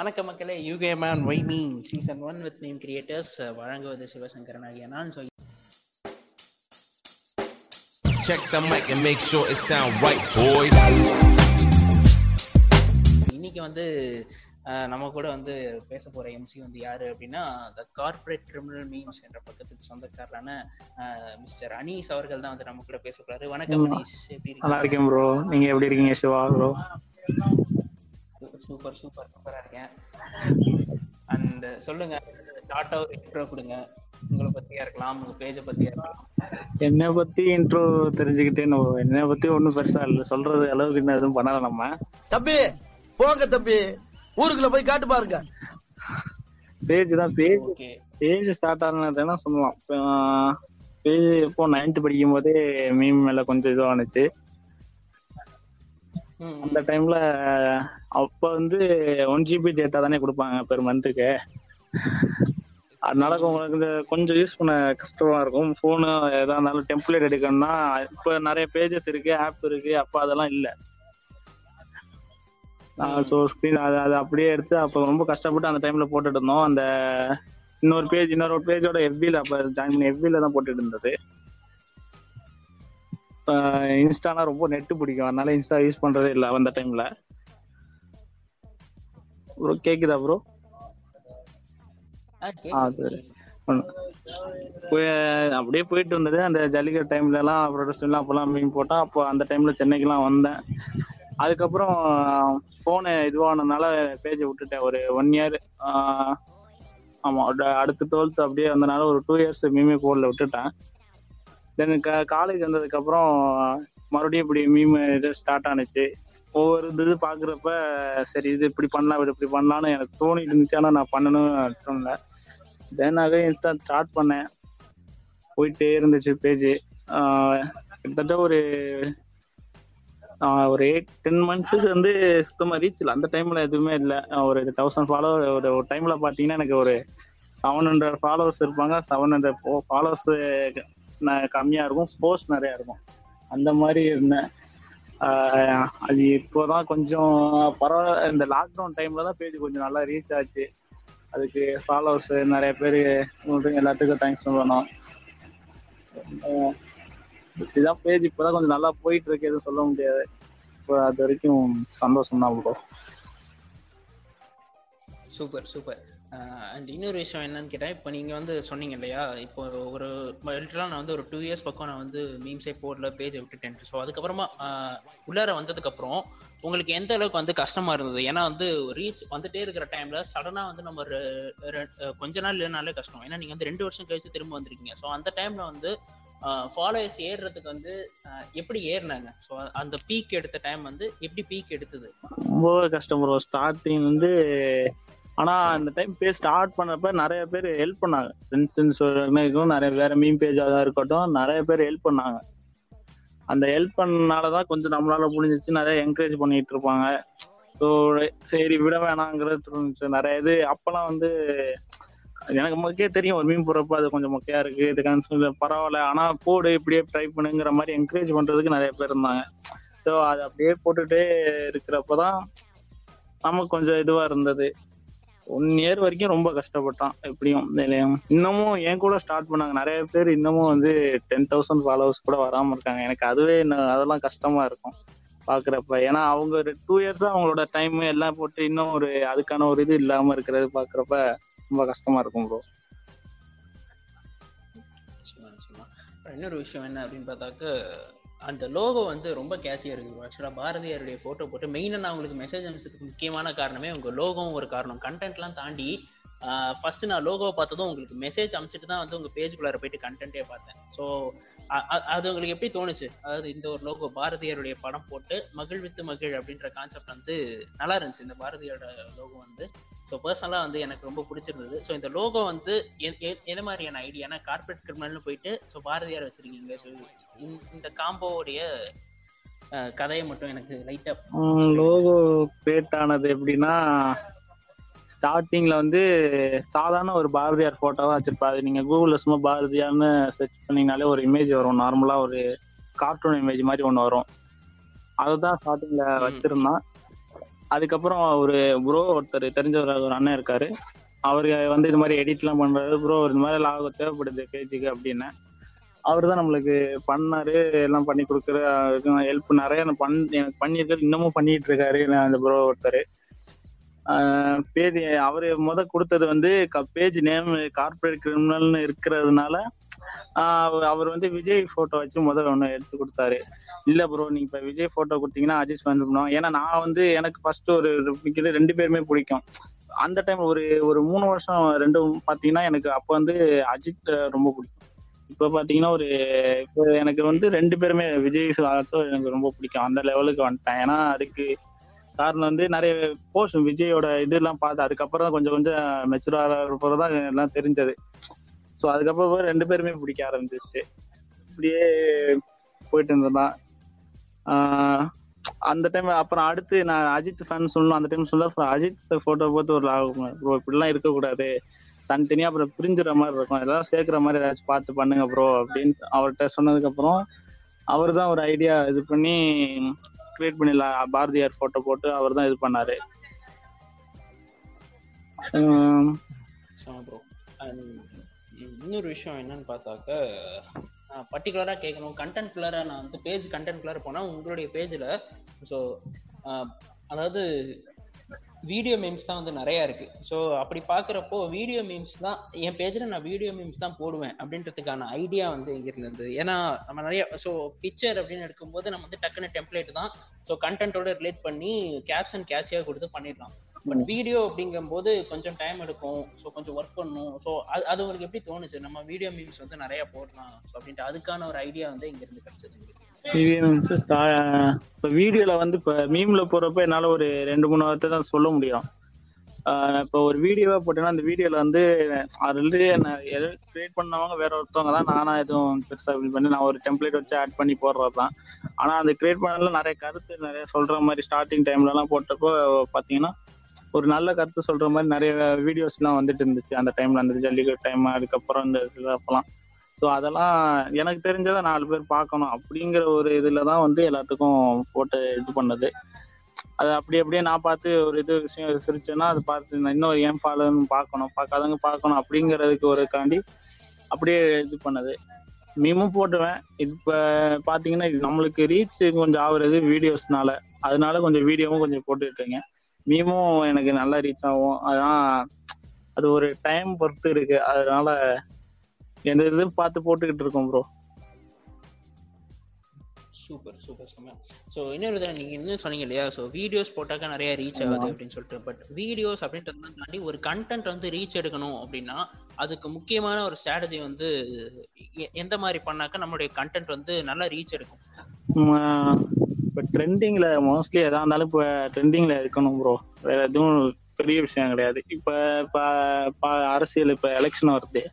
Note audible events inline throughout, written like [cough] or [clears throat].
வணக்க மக்களே. UK man why me season one with name creators வழங்குவது சிவசங்கரன் ஆகிய நான். So Check the mic and make sure it sound right, boys. இன்னைக்கு வந்து நம்ம கூட வந்து பேச போற எம்சி வந்து யாரு அப்படின்னா த கார்ப்பரேட் கிரிமினல் மீம்ஸ் என்ற பக்கத்துக்கு சொந்தக்காரரான மிஸ்டர் அனீஸ் அவர்கள் தான் வந்து நம்ம கூட பேச போறாரு. வணக்கம் அனீஸ். எப்படி நல்லா இருக்கீங்க இருக்கேன் ப்ரோ நீங்க எப்படி இருக்கீங்க சிவா ப்ரோ சூப்பர் சூப்பர் சூப்பரா இருக்கேன். அண்ட் சொல்லுங்க டாட்டா ஒரு இன்ட்ரோ கொடுங்க. உங்களை பத்தியா இருக்கலாம் உங்க பேஜை பத்தியா இருக்கலாம். என்னை பத்தி இன்ட்ரோ தெரிஞ்சுக்கிட்டே நம்ம என்னை பத்தி ஒண்ணும் பெருசா இல்ல. சொல்றது அளவுக்கு இன்னும் எதுவும் பண்ணல நம்ம. தம்பி போங்க தம்பி. ஊருக்குள்ள போய் காட்டு பாருங்க. பேஜ் தான் பேஜ் பேஜ் ஸ்டார்ட் ஆனதுன்னா சொல்லலாம். பேஜ் இப்போ நைன்த் படிக்கும் போதே மீம் மேல கொஞ்சம் இதுவானுச்சு. அந்த டைம்ல அப்ப வந்து ஒன் ஜிபி டேட்டா தானே கொடுப்பாங்க பெர் மந்த்துக்கு அதனால உங்களுக்கு கொஞ்சம் யூஸ் பண்ண கஷ்டமா இருக்கும். போனு எதா இருந்தாலும் டெம்ப்ளேட் எடுக்கணும்னா இப்ப நிறைய பேஜஸ் இருக்கு ஆப் இருக்கு அப்ப அதெல்லாம் இல்ல. ஸோ ஸ்க்ரீன் அது அது அப்படியே எடுத்து அப்போ ரொம்ப கஷ்டப்பட்டு அந்த டைம்ல போட்டுட்டு இருந்தோம். அந்த இன்னொரு பேஜ் இன்னொரு பேஜோட எஃபில அப்ப ஜாயின் பண்ணி எஃபில தான் போட்டுட்டு இருந்தது. இன்ஸ்டானா ரொம்ப நெட்டு பிடிக்கும். அதனால இன்ஸ்டா யூஸ் பண்றதே இல்லை அந்த டைம்ல ப்ரோ கேக்குதா ப்ரோ ஆ. சரி. அப்படியே போயிட்டு வந்தது. அந்த ஜல்லிக்கட்டு டைம்ல எல்லாம் ப்ரொடக்ஷன் எல்லாம் அப்பெல்லாம் மீன் போட்டா அப்போ அந்த டைம்ல சென்னைக்கெல்லாம் வந்தேன். அதுக்கப்புறம் போன இதுவானதுனால பேஜை விட்டுட்டேன். ஒரு ஒன் இயர் ஆமா அட- அடுத்த டுவெல்த் அப்படியே வந்தனால ஒரு டூ இயர்ஸ் மீமே போடல விட்டுட்டேன். தென் காலேஜ் வந்ததுக்கு அப்புறம் மறுபடியும் இப்படி மீம் இது ஸ்டார்ட் ஆனுச்சு. ஒவ்வொரு இது பாக்குறப்ப சரி இது இப்படி பண்ணலாம் இது இப்படி பண்ணலாம்னு எனக்கு தோணிட்டு இருந்துச்சு. நான் பண்ணணும்னு தோணல. தென் அதே இன்ஸ்டா ஸ்டார்ட் பண்ணேன். போயிட்டே இருந்துச்சு பேஜ் கிட்டத்தட்ட ஒரு ஒரு எயிட் டென் மந்த்ஸுக்கு வந்து சுத்தமாக ரீச் இல்லை. அந்த டைம்ல எதுவுமே இல்லை. ஒரு தௌசண்ட் ஃபாலோவர் ஒரு ஒரு டைம்ல பார்த்தீங்கன்னா எனக்கு ஒரு செவன் ஹண்ட்ரட் ஃபாலோவர்ஸ் இருப்பாங்க. செவன் ஹண்ட்ரட் ஃபாலோவர்ஸ் கம்மியாக இருக்கும் ஸ்போர்ட்ஸ் நிறையா இருக்கும். அந்த மாதிரி இருந்தேன். அது அது இப்போதான் கொஞ்சம் பரவாயில்ல இந்த லாக்டவுன் டைம்ல தான் பேஜ் கொஞ்சம் நல்லா ரீச் ஆச்சு. அதுக்கு ஃபாலோவர்ஸ் நிறைய பேர் எல்லாத்துக்கும் தேங்க்ஸ் சொல்லணும். இதுதான் பேஜ் இப்போதான் கொஞ்சம் நல்லா போயிட்டு இருக்கு எதுவும் சொல்ல முடியாது. இப்போ அது வரைக்கும் சந்தோஷம் தான் ப்ரோ. Super super. அண்ட் இன்னொரு விஷயம் என்னன்னு கேட்டால் இப்போ நீங்கள் வந்து சொன்னீங்க இல்லையா? இப்போ ஒரு லிட்டரா நான் வந்து ஒரு டூ இயர்ஸ் பக்கம் நான் வந்து மீம்ஸே போடல பேஜை விட்டுட்டேன் ஸோ அதுக்கப்புறமா உள்ளார வந்ததுக்கப்புறம் உங்களுக்கு எந்த அளவுக்கு வந்து கஷ்டமாக இருந்தது? ஏன்னா வந்து ரீச் வந்துட்டே இருக்கிற டைமில் சடனாக வந்து நம்ம ரெ- கொஞ்ச நாள் இல்லைனாலே கஷ்டம். ஏன்னா நீங்கள் வந்து ரெண்டு வருஷம் கழிச்சு திரும்ப வந்திருக்கீங்க. ஸோ அந்த டைமில் வந்து ஃபாலோவர்ஸ் ஏறுறதுக்கு வந்து எப்படி ஏறினாங்க? ஸோ அந்த பீக் எடுத்த டைம் வந்து எப்படி பீக் எடுத்தது? ரொம்ப கஷ்டம் ப்ரோ ஸ்டார்டிங் வந்து ஆனா அந்த டைம் பேஜ் ஸ்டார்ட் பண்ணப்ப நிறைய பேர் ஹெல்ப் பண்ணாங்க. ஃப்ரெண்ட்ஸ்ன்னு சொல்றதுக்கும் நிறைய வேற மீன் பேஜாக இருக்கட்டும். நிறைய பேர் ஹெல்ப் பண்ணாங்க. அந்த ஹெல்ப் பண்ணனாலதான் கொஞ்சம் நம்மளால முடிஞ்சிச்சு. நிறைய என்கரேஜ் பண்ணிட்டு இருப்பாங்க. ஸோ சரி விட வேணாங்கிறது தோணுச்சு. நிறைய இது அப்பெல்லாம் வந்து எனக்கு மொக்கையே தெரியும். ஒரு மீன் போடுறப்ப அது கொஞ்சம் மொக்கையா இருக்கு. இதுக்கான பரவாயில்ல. ஆனா போடு இப்படியே ட்ரை பண்ணுங்கிற மாதிரி என்கரேஜ் பண்றதுக்கு நிறைய பேர் இருந்தாங்க. ஸோ அது அப்படியே போட்டுட்டே இருக்கிறப்பதான் நமக்கு கொஞ்சம் இதுவா இருந்தது. ஒன் இயர் வரைக்கும் ரொம்ப கஷ்டப்பட்டான் எப்படியும் இன்னமும் என் கூட ஸ்டார்ட் பண்ணாங்க. நிறைய பேர் இன்னமும் வந்து டென் தௌசண்ட் ஃபாலோவர்ஸ் கூட வராம இருக்காங்க. எனக்கு அதுவே அதெல்லாம் கஷ்டமா இருக்கும் பாக்குறப்ப. ஏன்னா அவங்க ஒரு டூ இயர்ஸா அவங்களோட டைம் எல்லாம் போட்டு இன்னும் ஒரு அதுக்கான ஒரு இது இல்லாம இருக்கிறது பாக்குறப்ப ரொம்ப கஷ்டமா இருக்கும் ப்ரோ சும்மா சும்மா இன்னொரு விஷயம் என்ன அப்படின்னு பார்த்தாக்க அந்த லோகோ வந்து ரொம்ப கேஷியாக இருக்குது. ஆக்சுவலாக பாரதியாருடைய ஃபோட்டோ போட்டு மெயினாக நான் உங்களுக்கு மெசேஜ் அனுப்பிச்சதுக்கு முக்கியமான காரணமே உங்கள் லோகோவும் ஒரு காரணம். கண்டென்ட்லாம் தாண்டி ஃபர்ஸ்ட் நான் லோகோவை பார்த்ததும் உங்களுக்கு மெசேஜ் அனுப்பிச்சிட்டு தான் வந்து உங்கள் பேஜுக்குள்ளார போயிட்டு கண்டென்ட்டே பார்த்தேன். ஸோ அது உங்களுக்கு எப்படி தோணுச்சு? அதாவது இந்த ஒரு லோகோ பாரதியாருடைய படம் போட்டு மகிழ்வித்து மகிழ் அப்படின்ற கான்செப்ட் வந்து நல்லா இருந்துச்சு இந்த பாரதியோட லோகோ வந்து. ஸோ பர்சனலாக வந்து எனக்கு ரொம்ப பிடிச்சிருந்தது. ஸோ இந்த லோகோ வந்து எ- எ- என்ன மாதிரியான ஐடியானா கார்பரேட் கிரிமினல்னு போயிட்டு ஸோ பாரதியார் வச்சிருக்கீங்க ஸோ இந்த காம்போவுடைய கதையை மட்டும் எனக்கு லைட்டாக லோகோ கிரியேட் ஆனது எப்படின்னா ஸ்டார்டிங்ல வந்து சாதாரண ஒரு பாரதியார் போட்டோவா வச்சிருப்பாரு. நீங்க கூகுள்ல சும்மா பாரதியார்னு சர்ச் பண்ணீங்கனாலே ஒரு இமேஜ் வரும். நார்மலா ஒரு கார்ட்டூன் இமேஜ் மாதிரி ஒன்று வரும். அதுதான் ஸ்டார்டிங்ல. வச்சிருந்தான். அதுக்கப்புறம் ஒரு ப்ரோ ஒருத்தர் தெரிஞ்ச ஒரு அண்ணன் இருக்காரு. அவரு வந்து இது மாதிரி எடிட்லாம் பண்றாரு. ப்ரோ இந்த மாதிரி லாகம் தேவைப்படுது பேஜுக்கு அப்படின்னு. அவர் தான் நம்மளுக்கு பண்ணாரு எல்லாம் பண்ணி கொடுக்குற ஹெல்ப் நிறைய பண் எனக்கு பண்ணியிருக்காரு. இன்னமும் பண்ணிட்டு இருக்காரு அந்த ப்ரோ ஒருத்தர். பேதி அவரு முத கொடுத்தது வந்து பேஜ் நேம் கார்பரேட் கிரிமினல்னு இருக்கிறதுனால அவர் அவர் வந்து விஜய் போட்டோ வச்சு முதல்ல ஒன்று எடுத்து கொடுத்தாரு. இல்ல ப்ரோ நீங்க இப்ப விஜய் போட்டோ கொடுத்தீங்கன்னா அஜித் வந்து பண்ணுவோம் ஏன்னா நான் வந்து எனக்கு ஃபர்ஸ்ட் ஒரு ரெண்டு பேருமே பிடிக்கும். அந்த டைம் ஒரு ஒரு மூணு வருஷம் ரெண்டும் பாத்தீங்கன்னா எனக்கு அப்போ வந்து அஜித் ரொம்ப பிடிக்கும். இப்போ பாத்தீங்கன்னா ஒரு இப்போ எனக்கு வந்து ரெண்டு பேருமே விஜய் ஆல்சோ எனக்கு ரொம்ப பிடிக்கும். அந்த லெவலுக்கு வந்துட்டேன். ஏன்னா அதுக்கு காரணம் வந்து நிறைய போஸ்ட் விஜயோட இதெல்லாம் பார்த்து அதுக்கப்புறம் தான் கொஞ்சம் கொஞ்சம் மெச்சூராக ஆகிறப்போ தான் எல்லாம் தெரிஞ்சது. ஸோ அதுக்கப்புறம் ரெண்டு பேருமே பிடிக்க ஆரம்பிச்சிருச்சு. இப்படியே போயிட்டு இருந்ததான் அந்த டைம் அப்புறம் அடுத்து நான் அஜித் ஃபேன் சொல்லணும் அந்த டைம் சொல்ல அப்புறம் அஜித் போட்டோ பார்த்து ஒரு ஆகும். ப்ரோ இப்படிலாம் இருக்கக்கூடாது. தனித்தனியா அப்புறம் பிரிஞ்சுற மாதிரி இருக்கும். எல்லாம் சேர்க்குற மாதிரி ஏதாச்சும் பார்த்து பண்ணுங்க ப்ரோ அப்படின்னு அவர்கிட்ட சொன்னதுக்கு அப்புறம் அவர் தான் ஒரு ஐடியா இது பண்ணி கிரியேட் பண்ணிடலாம் பாரதியார் போட்டோ போட்டு அவர் தான் இது பண்ணாரு. இன்னொரு விஷயம் என்னன்னு பார்த்தாக்க பர்டிகுலராக கேட்கணும் கண்டென்ட் குள்ளார நான் வந்து பேஜ் கண்டென்ட் குள்ளார போனால் உங்களுடைய பேஜில் ஸோ அதாவது வீடியோ மீம்ஸ் தான் வந்து நிறையா இருக்குது ஸோ அப்படி பார்க்குறப்போ வீடியோ மீம்ஸ் தான் என் பேஜில் நான் வீடியோ மீம்ஸ் தான் போடுவேன் அப்படின்றதுக்கான ஐடியா வந்து எங்கிருந்து ஏன்னா நம்ம நிறைய ஸோ பிக்சர் அப்படின்னு எடுக்கும்போது நம்ம வந்து டக்குன்னு டெம்ப்ளேட் தான் ஸோ கண்டென்ட்டோட ரிலேட் பண்ணி கேப்ஷன் கேஷியாக கொடுத்து பண்ணிடலாம். பட் வீடியோ அப்படிங்கும்போது கொஞ்சம் டைம் எடுக்கும் ஸோ கொஞ்சம் ஒர்க் பண்ணும். ஸோ அது அது உங்களுக்கு எப்படி தோணுச்சு? நம்ம வீடியோ மீம்ஸ் வந்து நிறையா போடலாம் ஸோ அப்படின்ட்டு அதுக்கான ஒரு ஐடியா வந்து இங்கேருந்து கிடைச்சது எங்களுக்கு இப்போ வீடியோல வந்து இப்போ மீம்ல போறப்ப என்னால ஒரு ரெண்டு மூணு வார்த்தை தான் சொல்ல முடியும். இப்போ ஒரு வீடியோவா போட்டேன்னா அந்த வீடியோல வந்து ஆல்ரெடி கிரியேட் பண்ணவங்க வேற ஒருத்தவங்க தான் நானா எதுவும் பெருசா இப்படி பண்ணி நான் ஒரு டெம்ப்ளேட் வச்சு ஆட் பண்ணி போடுறது தான். ஆனா அந்த கிரியேட் பண்ணல நிறைய கருத்து நிறைய சொல்ற மாதிரி ஸ்டார்டிங் டைம்ல எல்லாம் போட்டப்போ பாத்தீங்கன்னா ஒரு நல்ல கருத்து சொல்ற மாதிரி நிறைய வீடியோஸ் எல்லாம் வந்துட்டு இருந்துச்சு. அந்த டைம்ல அந்த ஜல்லிக்கட்டு டைம் அதுக்கப்புறம் இந்த இதுல அப்பெல்லாம். ஸோ அதெல்லாம் எனக்கு தெரிஞ்சதை நாலு பேர் பார்க்கணும். அப்படிங்கிற ஒரு இதில் தான் வந்து எல்லாத்துக்கும் போட்டு இது பண்ணது. அது அப்படி அப்படியே நான் பார்த்து ஒரு இது விஷயம் சிரிச்சேன்னா அது பார்த்து நான் ஏன் ஃபாலோன்னு பார்க்கணும். பார்க்காதவங்க பார்க்கணும் அப்படிங்கிறதுக்கு ஒரு காண்டி அப்படியே இது பண்ணது. மீமும் போட்டுவேன். இப்போ பார்த்தீங்கன்னா நம்மளுக்கு ரீச் கொஞ்சம் ஆகுறது வீடியோஸ்னால அதனால கொஞ்சம் வீடியோவும் கொஞ்சம் போட்டுட்டு மீமும் எனக்கு நல்லா ரீச் ஆகும். அதான் அது ஒரு டைம் பொறுத்து இருக்கு. அதனால எந்த இது பார்த்து போட்டுக்கிட்டு இருக்கோம் bro super super super so இன்னொரு இதில் நீங்கள் இன்னும் சொன்னீங்க இல்லையா? ஸோ வீடியோஸ் போட்டாக்கா நிறைய ரீச் ஆகுது அப்படின்னு சொல்லிட்டு. பட் வீடியோஸ் அப்படின்றத தாண்டி ஒரு கண்டென்ட் வந்து ரீச் எடுக்கணும் அப்படின்னா அதுக்கு முக்கியமான ஒரு ஸ்ட்ராட்டஜி வந்து எந்த மாதிரி பண்ணாக்கா நம்மளுடைய கண்டென்ட் வந்து நல்லா ரீச் எடுக்கும்? இப்போ ட்ரெண்டிங்ல மோஸ்ட்லி எதா இருந்தாலும் இப்போ ட்ரெண்டிங்ல இருக்கணும் ப்ரோ வேற எதுவும் பெரிய விஷயம் கிடையாது. இப்போ இப்போ அரசியல் இப்போ எலெக்ஷன் வருது.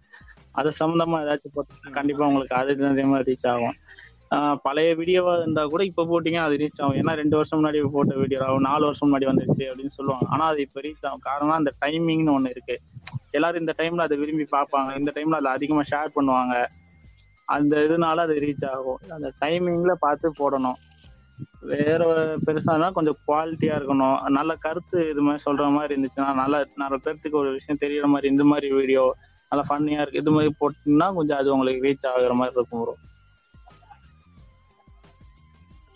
அது சம்மந்தமாக ஏதாச்சும் போட்டீங்கன்னா கண்டிப்பா உங்களுக்கு அது அதே ரீச் ஆகும். பழைய வீடியோவா இருந்தா கூட இப்ப போட்டீங்க அது ரீச் ஆகும். ஏன்னா ரெண்டு வருஷம் முன்னாடி போட்ட வீடியோ ஆகும் நாலு வருஷம் முன்னாடி வந்துருச்சு அப்படின்னு சொல்லுவாங்க. ஆனா அது இப்ப ரீச் ஆகும். காரணம் அந்த டைமிங்னு ஒண்ணு இருக்கு. எல்லாரும் இந்த டைம்ல அதை விரும்பி பார்ப்பாங்க. இந்த டைம்ல அதை அதிகமா ஷேர் பண்ணுவாங்க. அந்த இதனால அது ரீச் ஆகும். அந்த டைமிங்ல பார்த்து போடணும். வேற பெருசானா கொஞ்சம் குவாலிட்டியா இருக்கணும். நல்ல கருத்து இது மாதிரி சொல்ற மாதிரி இருந்துச்சுன்னா நல்ல நிறைய பேர்த்துக்கு ஒரு விஷயம் தெரியற மாதிரி இந்த மாதிரி வீடியோ நல்லா ஃபன்னியா இருக்கு. இது மாதிரி போட்டீங்கன்னா கொஞ்சம் அது உங்களுக்கு ரீச் ஆகுற மாதிரி இருக்கும் ப்ரோ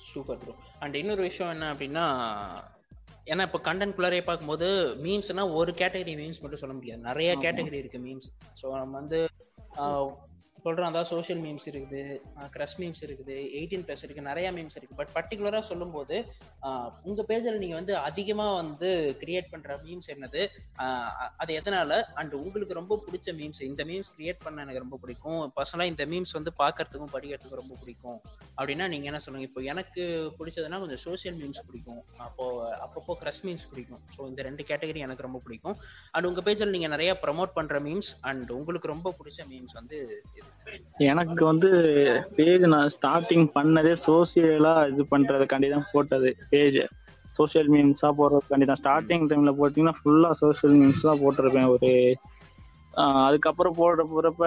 சூப்பர் ப்ரோ அண்ட் இன்னொரு விஷயம் என்ன அப்படின்னா ஏன்னா இப்போ கண்டென்ட் குள்ளாரே பார்க்கும்போது மீம்ஸ்னா ஒரு கேட்டகரி மீம்ஸ் மட்டும் சொல்ல முடியாது. நிறைய கேட்டகரி இருக்கு மீம்ஸ் ஸோ நம்ம வந்து சொல்கிறோம் அதான் சோஷியல் மீம்ஸ் இருக்குது க்ரஷ் மீம்ஸ் இருக்குது எயிட்டீன் ப்ளஸ் இருக்குது நிறைய மீம்ஸ் இருக்குது பட் பர்டிகுலராக சொல்லும்போது உங்கள் பேஜில் நீங்கள் வந்து அதிகமாக வந்து கிரியேட் பண்ணுற மீம்ஸ் என்னது? அது எதனால்? அண்ட் உங்களுக்கு ரொம்ப பிடிச்ச மீம்ஸ் இந்த மீம்ஸ் கிரியேட் பண்ண எனக்கு ரொம்ப பிடிக்கும். பர்சனலாக இந்த மீம்ஸ் வந்து பார்க்கறதுக்கும் படிக்கிறதுக்கும் ரொம்ப பிடிக்கும். அப்படின்னா நீங்கள் என்ன சொல்லுங்கள் இப்போ எனக்கு பிடிச்சதுன்னா கொஞ்சம் சோஷியல் மீம்ஸ் பிடிக்கும். அப்போது அப்பப்போ க்ரஷ் மீம்ஸ் பிடிக்கும். ஸோ இந்த ரெண்டு கேட்டகரி எனக்கு ரொம்ப பிடிக்கும். அண்ட் உங்கள் பேஜில் நீங்கள் நிறையா ப்ரமோட் பண்ணுற மீம்ஸ் அண்ட் உங்களுக்கு ரொம்ப பிடிச்ச மீம்ஸ் வந்து இது. எனக்கு வந்து பேஜ் நான் ஸ்டார்டிங் பண்ணதே சோசியலா இது பண்றதுக்காண்டி தான் போட்டது பேஜ் சோசியல் மீம்ஸா போடுறதுக்காண்டி தான் ஸ்டார்டிங் டைம்ல போட்டீங்கன்னா ஃபுல்லா சோசியல் மீம்ஸ் தான் போட்டிருப்பேன் ஒரு அதுக்கப்புறம் போடுற போறப்ப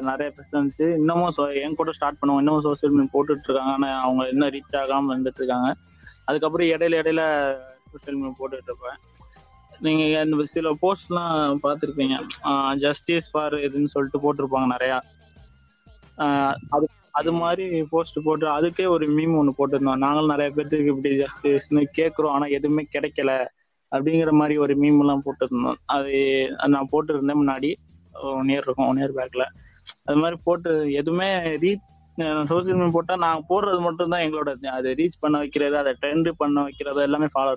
நிறைய பிரச்சனை இன்னமும் so- என் கூட ஸ்டார்ட் பண்ணுவோம் இன்னமும் சோசியல் மீம் போட்டுட்டு இருக்காங்க ஆனா அவங்க இன்னும் ரீச் ஆகாம வந்துட்டு இருக்காங்க அதுக்கப்புறம் இடையில இடையில சோசியல் மீடியா போட்டுட்டு இருப்பேன் நீங்க இந்த சில போஸ்ட்லாம் பார்த்துருப்பீங்க. ஜஸ்டிஸ் ஃபார் இதுன்னு சொல்லிட்டு போட்டிருப்பாங்க நிறையா. அது அது மாதிரி போஸ்ட் போட்டு அதுக்கே ஒரு மீம் ஒன்று போட்டிருந்தோம். நாங்களும் நிறைய பேர்த்துக்கு இப்படி ஜஸ்டிஸ்னு கேட்குறோம் ஆனால் எதுவுமே கிடைக்கல அப்படிங்கிற மாதிரி ஒரு மீம் எல்லாம் போட்டிருந்தோம். அது நான் போட்டிருந்தேன் முன்னாடி ஒன் இயர் இருக்கும் ஒன் இயர் பேக்கில் அது மாதிரி போட்டு எதுவுமே ரீச் சோசியல் மீடியா போட்டால் நாங்கள் போடுறது மட்டும் தான் எங்களோட அது ரீச் பண்ண வைக்கிறது அதை ட்ரெண்ட் பண்ண வைக்கிறது எல்லாமே ஃபாலோ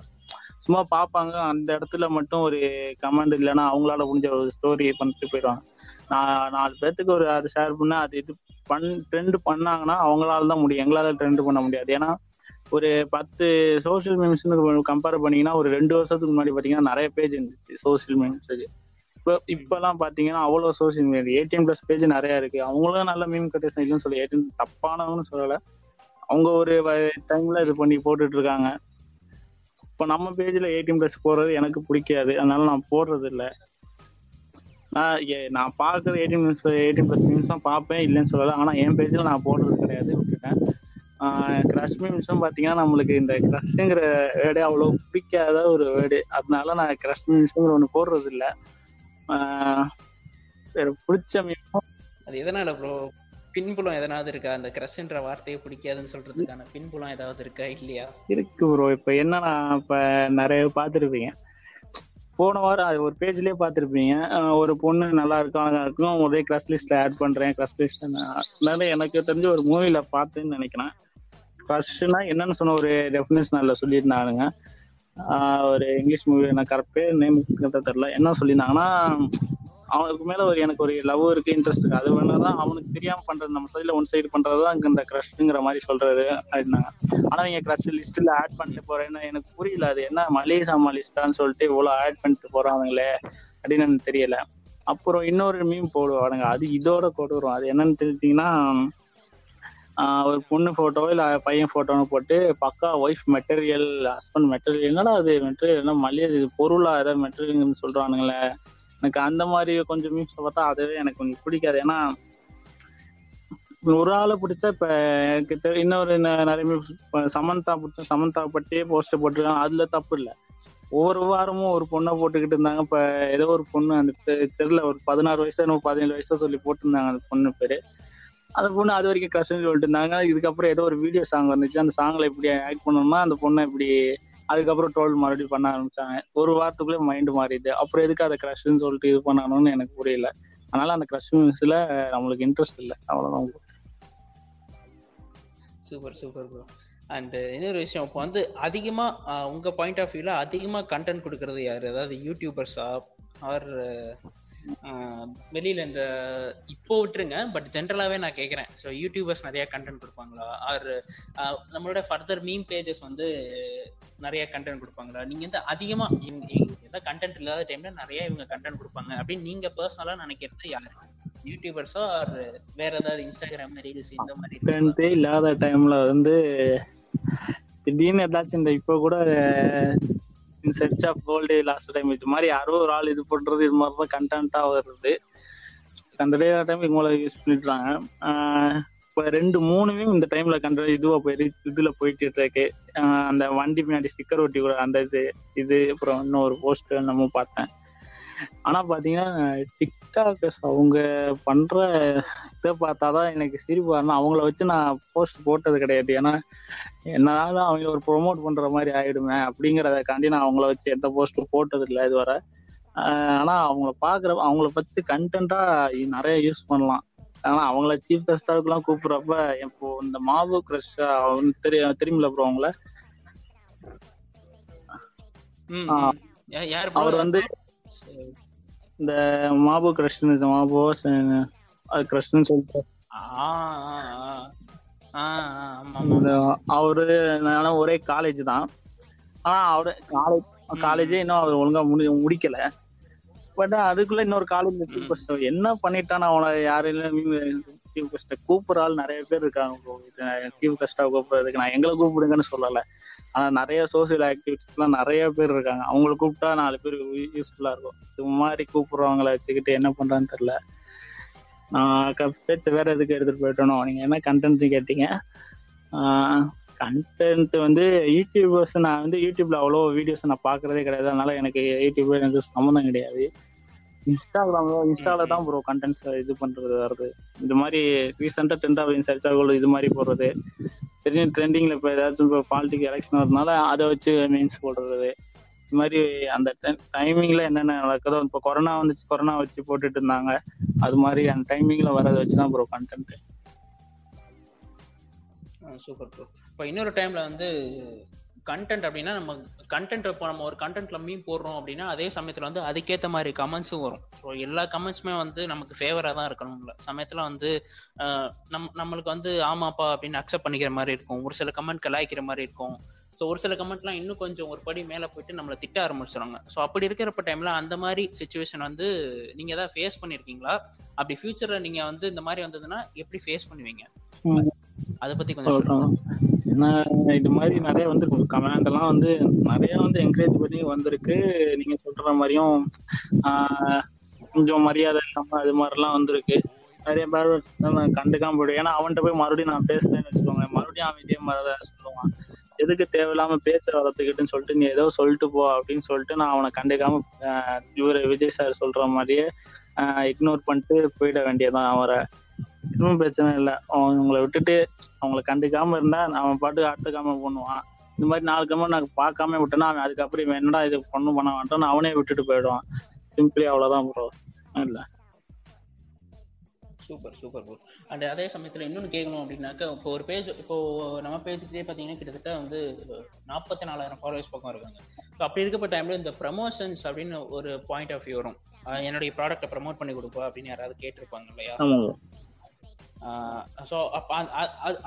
சும்மா பார்ப்பாங்க அந்த இடத்துல மட்டும் ஒரு கமெண்ட் இல்லைன்னா அவங்களால முடிஞ்ச ஒரு ஸ்டோரி பண்ணிட்டு போயிடுவாங்க. நான் நாலு பேர்த்துக்கு ஒரு அது ஷேர் பண்ண அது இது பண் ட்ரெண்ட் பண்ணாங்கன்னா அவங்களால தான் முடியும். எங்களால ட்ரெண்ட் பண்ண முடியாது. ஏன்னா ஒரு பத்து சோஷியல் மீம்ஸ்னு கம்பேர் பண்ணீங்கன்னா ஒரு ரெண்டு வருஷத்துக்கு முன்னாடி பார்த்தீங்கன்னா நிறைய பேஜ் இருந்துச்சு சோஷியல் மீம்ஸுக்கு இப்போ இப்பெல்லாம் பார்த்தீங்கன்னா அவ்வளோ social media ATM plus page நிறைய இருக்கு. அவங்களும் நல்ல மீம் கட்டேஷன் இல்லைன்னு சொல்லி ஏடிஎம் தப்பானவங்கன்னு சொல்லலை. அவங்க ஒரு டைம்ல இது பண்ணி போட்டுட்டு இருக்காங்க இப்போ நம்ம பேஜ்ல ஏடிஎம் ப்ளஸ் போடுறது எனக்கு பிடிக்காது. அதனால நான் போடுறது இல்லை நான் ஏ- நான் பார்க்குற ATM means ATM plus means தான் பார்ப்பேன் இல்லைன்னு சொல்லலை. ஆனால் என் பேஜில் நான் போடுறது கிடையாது விட்டுட்டேன். க்ரஷ் மீம்ஸும் பார்த்தீங்கன்னா நம்மளுக்கு இந்த க்ரஷ்ங்கிற வேர்டே அவ்வளோ பிடிக்காத ஒரு வேர்டு. அதனால நான் க்ரஷ் மீம்ஸுங்கிற ஒன்று போடுறது இல்லை வேற பிடிச்ச மீம் அது எதனால ப்ரோ பின்புலம் எதனாவது இருக்கா? அந்த கிரஷ்ன்ற வார்த்தையை பிடிக்காதுன்னு சொல்றதுக்கான பின்புலம் ஏதாவது இருக்கா? இல்லையா? இருக்கு ப்ரோ இப்போ என்னன்னா இப்போ நிறைய பார்த்துருப்பீங்க. போன வாரம் அது ஒரு பேஜ்லயே பார்த்துருப்பீங்க. ஒரு பொண்ணு நல்லா இருக்கும் இருக்கும் ஒரே கிரஷ் லிஸ்ட்ல ஆட் பண்றேன் கிரஷ் லிஸ்ட் அதனால எனக்கு தெரிஞ்ச ஒரு மூவில பார்த்தேன்னு நினைக்கிறேன். கிரஷ்னா என்னன்னு சொன்ன ஒரு டெஃபினேஷன் அதில் சொல்லியிருந்தானுங்க. ஒரு இங்கிலீஷ் மூவி நான் கரெக்டே நேம் தெரியல. என்ன சொல்லியிருந்தாங்கன்னா அவனுக்கு மேல ஒரு எனக்கு ஒரு லவ் இருக்கு இன்ட்ரெஸ்ட் இருக்கு. அது வேணாதான் அவனுக்கு தெரியாம பண்றது நம்ம சைட்ல ஒன் சைடு பண்றதுதான் அங்க இந்த கிரஷ்ங்கிற மாதிரி சொல்றது அப்படின்னாங்க. ஆனா நீங்க கிரஷ் லிஸ்ட்ல ஆட் பண்ணிட்டு போறேன்னு எனக்கு புரியல. அது என்ன மளிகை சாமா லிஸ்டான்னு சொல்லிட்டு இவ்வளவு ஆட் பண்ணிட்டு போறாங்களே அப்படின்னு எனக்கு தெரியல. அப்புறம் இன்னொரு மீம் போடுவானுங்க. அது இதோட கொடு அது என்னன்னு தெரிஞ்சிங்கன்னா ஒரு பொண்ணு போட்டோ இல்ல பையன் போட்டோன்னு போட்டு பக்கா ஒய்ஃப் மெட்டீரியல் ஹஸ்பண்ட் மெட்டீரியல் என்னடா அது மெட்டீரியல் என்ன மளிகை இது பொருளா ஏதாவது மெட்டீரியல்னு சொல்றானுங்களே. எனக்கு அந்த மாதிரி கொஞ்சம் மீம்ஸ் பார்த்தா அதுவே எனக்கு கொஞ்சம் பிடிக்காது. ஏன்னா ஒரு ஆளை பிடிச்சா இப்ப எனக்கு இன்னொரு நிறைய மீம்ஸ் சமந்தா பிடிச்ச சமந்தா பட்டியே போஸ்டர் போட்டிருக்காங்க. அதுல தப்பு இல்லை. ஒவ்வொரு வாரமும் ஒரு பொண்ணை போட்டுக்கிட்டு இருந்தாங்க. இப்ப ஏதோ ஒரு பொண்ணு அந்த தெருல ஒரு பதினாறு வயசு நம்ம பதினேழு வயசா சொல்லி போட்டிருந்தாங்க அந்த பொண்ணு பேரு. அந்த பொண்ணு அது வரைக்கும் கஷ்டம் சொல்லிட்டு இருந்தாங்க. இதுக்கப்புறம் ஏதோ ஒரு வீடியோ சாங் வந்துச்சு. அந்த சாங்ல இப்படி ஆக்ட் பண்ணணும்னா அந்த பொண்ணை இப்படி அதுக்கப்புறம் டோல் மறுபடியும் பண்ண ஆரம்பிச்சாங்க. ஒரு வாரத்துக்குள்ளே மைண்டு மாறிடுது. அப்புறம் எதுக்கு அதை க்ரஷ்ன்னு சொல்லிட்டு இது பண்ணணும்னு எனக்கு புரியல. அதனால அந்த க்ரஷ் மியூஸ்ல நம்மளுக்கு இன்ட்ரெஸ்ட் இல்லை. அவ்வளோதான் சூப்பர் சூப்பர் ப்ரோ அண்ட் இன்னொரு விஷயம் இப்போ வந்து அதிகமாக உங்கள் பாயிண்ட் ஆஃப் வியூவில் அதிகமாக கண்டென்ட் கொடுக்கறது யார்? அதாவது யூடியூபர்ஸா ஆர் வெளியில இந்த இப்போ விட்டுருங்க பட் ஜென்ரலாவே நான் கேக்குறேன். ஸோ யூடியூபர்ஸ் நிறைய கண்டென்ட் கொடுப்பாங்களா? ஆர் நம்மளோட ஃபர்தர் மீம் பேஜஸ் வந்து நிறைய கண்டென்ட் கொடுப்பாங்களா? நீங்க வந்து அதிகமா இவங்க இவங்க ஏதாவது கண்டென்ட் இல்லாத டைம்ல நிறைய இவங்க கண்டென்ட் கொடுப்பாங்க. அப்படின்னு நீங்க பர்சனலா நினைக்கிறது யாரு? யூடியூபர்ஸோ ஆர் வேற ஏதாவது இன்ஸ்டாகிராம் ரீல்ஸ் இந்த மாதிரி? கண்டென்ட்டே இல்லாத டைம்ல வந்து திடீர்னு ஏதாச்சும் இந்த இப்போ கூட in search of gold last time இது மாதிரி யாரோ ஒரு ஆள் இது பண்றது இது மாதிரி தான் கண்டென்ட்டா வருது. கண்டே டைம் இவங்கள யூஸ் பண்ணிடுறாங்க இப்போ ரெண்டு மூணுமே இந்த டைம்ல கண்ட இதுவா போயிரு இதுல போயிட்டு இருக்கு. அந்த வண்டி பின்னாடி ஸ்டிக்கர் ஒட்டி கூட அந்த இது இது அப்புறம் இன்னொரு போஸ்ட் என்னமோ பார்த்தேன். ஆனா பாத்தீங்கன்னா டிக்டாக்கர்ஸ் அவங்க பண்ற இதை பார்த்தாதான் எனக்கு சிரிப்பு வரணும். அவங்கள வச்சு நான் போஸ்ட் போட்டது கிடையாது. ஏன்னா என்னதான் அவங்கள ஒரு ப்ரொமோட் பண்ற மாதிரி ஆயிடுமே அப்படிங்கறதக்காண்டி நான் அவங்கள வச்சு எந்த போஸ்ட்டும் போட்டது இல்லை இதுவரை. ஆனா அவங்கள பாக்குற அவங்கள வச்சு கண்டென்ட்டா நிறைய யூஸ் பண்ணலாம். ஆனா அவங்கள சீஃப் கெஸ்டாவுக்குலாம் கூப்பிடுறப்ப இப்போ இந்த மாபு கிரஷ் அவங்க தெரியும் தெரியுமில்ல ப்ரோ அவங்கள? அவர் வந்து. இந்த மாபு கிரஷ் இந்த மாபோ அது கிரஷ்னு சொல்லிட்டு. அவரு நானும் ஒரே காலேஜ் தான். ஆனா அவரு காலேஜ் காலேஜே இன்னும் அவர் ஒழுங்கா முடி முடிக்கல. பட் அதுக்குள்ள இன்னொரு காலேஜ் என்ன பண்ணிட்டான் அவனை யாரையும் சீஃப் கெஸ்ட கூப்பிடுற ஆள் நிறைய பேர் இருக்காங்க. bro. இது சீஃப் கூப்பிடுறதுக்கு நான் எங்களை கூப்பிடுங்கன்னு சொல்லலை. ஆனால் நிறைய சோசியல் ஆக்டிவிட்டிஸ்லாம் நிறைய பேர் இருக்காங்க. அவங்கள கூப்பிட்டா நாலு பேர் யூஸ்ஃபுல்லாக இருக்கும். இது மாதிரி கூப்பிட்றவங்களை வச்சுக்கிட்டு என்ன பண்ணுறான்னு தெரில நான் வேற எதுக்கு எடுத்துகிட்டு போயிட்டணும் நீங்கள் என்ன கண்டென்ட் கேட்டீங்க. கண்டென்ட் வந்து யூடியூபர்ஸ் நான் வந்து யூடியூப்ல அவ்வளோ வீடியோஸ் நான் பார்க்குறதே கிடையாது. அதனால எனக்கு யூடியூப் எனக்கு சம்மந்தம் கிடையாது. இன்ஸ்டாகிராம்ல இன்ஸ்டால தான் ப்ரோ கண்டென்ட்ஸ் இது பண்றது வருது இந்த மாதிரி ரீசெண்டா ட்ரெண்ட் ஆஃப் சர்ச் ஆகல இது மாதிரி போடுறது. தெரியும் ட்ரெண்டிங்ல இப்போ ஏதாச்சும் இப்போ பாலிட்டிக் எலெக்ஷன் வரதுனால அதை வச்சு மீன்ஸ் போடுறது. இது மாதிரி அந்த டைமிங்ல என்னென்ன நடக்குதோ இப்போ கொரோனா வந்துச்சு கொரோனா வச்சு போட்டுட்டு இருந்தாங்க. அது மாதிரி அந்த டைமிங்ல வரதை வச்சு தான் ப்ரோ கண்டென்ட் சூப்பர் ப்ரோ இப்போ இன்னொரு டைம்ல வந்து கண்டென்ட் அப்படின்னா நம்ம கண்டென்ட் இப்போ நம்ம ஒரு கண்டென்ட்ல மீன் போடுறோம் அப்படின்னா அதே சமயத்துல வந்து அதுக்கேற்ற மாதிரி கமெண்ட்ஸும் வரும். ஸோ எல்லா கமெண்ட்ஸுமே வந்து நமக்கு ஃபேவரா தான் இருக்கணும்ல சமயத்துல வந்து நம் நம்மளுக்கு வந்து ஆமாப்பா அப்படின்னு அக்செப்ட் பண்ணிக்கிற மாதிரி இருக்கும். ஒரு சில கமெண்ட் கலாய்க்கிற மாதிரி இருக்கும். ஸோ ஒரு சில கமெண்ட்லாம் இன்னும் கொஞ்சம் ஒரு படி மேலே போயிட்டு நம்மளை திட்ட ஆரம்பிச்சிடுவாங்க ஸோ அப்படி இருக்கிறப்ப டைம்ல அந்த மாதிரி சுச்சுவேஷன் வந்து நீங்க ஏதாவது ஃபேஸ் பண்ணியிருக்கீங்களா அப்படி ஃபியூச்சர்ல நீங்க வந்து இந்த மாதிரி வந்ததுன்னா எப்படி ஃபேஸ் பண்ணுவீங்க? அதை பத்தி கொஞ்சம் ஏன்னா இது மாதிரி நிறைய வந்து கமெண்ட் எல்லாம் வந்து நிறைய வந்து என்கரேஜ் பண்ணி வந்திருக்கு. நீங்க சொல்ற மாதிரியும் ஆஹ், கொஞ்சம் மரியாதை இல்லாம அது மாதிரிலாம் வந்திருக்கு. நிறைய பேர் நான் கண்டுக்காம போயிடும் ஏன்னா அவன்கிட்ட போய் மறுபடியும் நான் பேசுனேன்னு வச்சுக்கோங்க மறுபடியும் அவன் இதே மாதிரி தான் சொல்லுவான். எதுக்கு தேவையில்லாம பேச்ச வளர்த்துக்கிட்டுன்னு சொல்லிட்டு நீ ஏதோ சொல்லிட்டு போ அப்படின்னு சொல்லிட்டு நான் அவனை கண்டுக்காம இவர் இவரு விஜய் சார் சொல்ற மாதிரியே இக்னோர் பண்ணிட்டு போயிட வேண்டியதான் அவரை. இன்னும் பிரச்சனை இல்லை. அவங்களை விட்டுட்டு அவங்கள கண்டுக்காம இருந்தா அவன் பாட்டு ஆட்டுக்காம பண்ணுவான். இந்த மாதிரி நாலு கமெண்ட் நான் பார்க்காம விட்டேன்னா அவன் அதுக்கப்புறம் என்னடா இது பொண்ணு பண்ண மாட்டான் அவனே விட்டுட்டு போயிடுவான். சிம்பிளி அவ்வளவுதான் ப்ரோ இல்ல. சூப்பர் சூப்பர் ப்ரோ அண்ட் அதே சமயத்தில் இன்னொன்று கேட்கணும் அப்படின்னாக்கா இப்போ ஒரு பேஜ் இப்போ நம்ம பேஜுக்கிட்டே பார்த்தீங்கன்னா கிட்டத்தட்ட வந்து நாற்பத்தி நாலாயிரம் ஃபாலோவர்ஸ் பக்கம் இருக்காங்க. ஸோ அப்படி இருக்கப்ப டைம்ல இந்த ப்ரமோஷன்ஸ் அப்படின்னு ஒரு பாயிண்ட் ஆஃப் வியூ வரும். என்னுடைய ப்ராடக்ட்டை ப்ரமோட் பண்ணி கொடுப்பா அப்படின்னு யாராவது கேட்டிருப்பாங்க இல்லையா. ஸோ அப்போ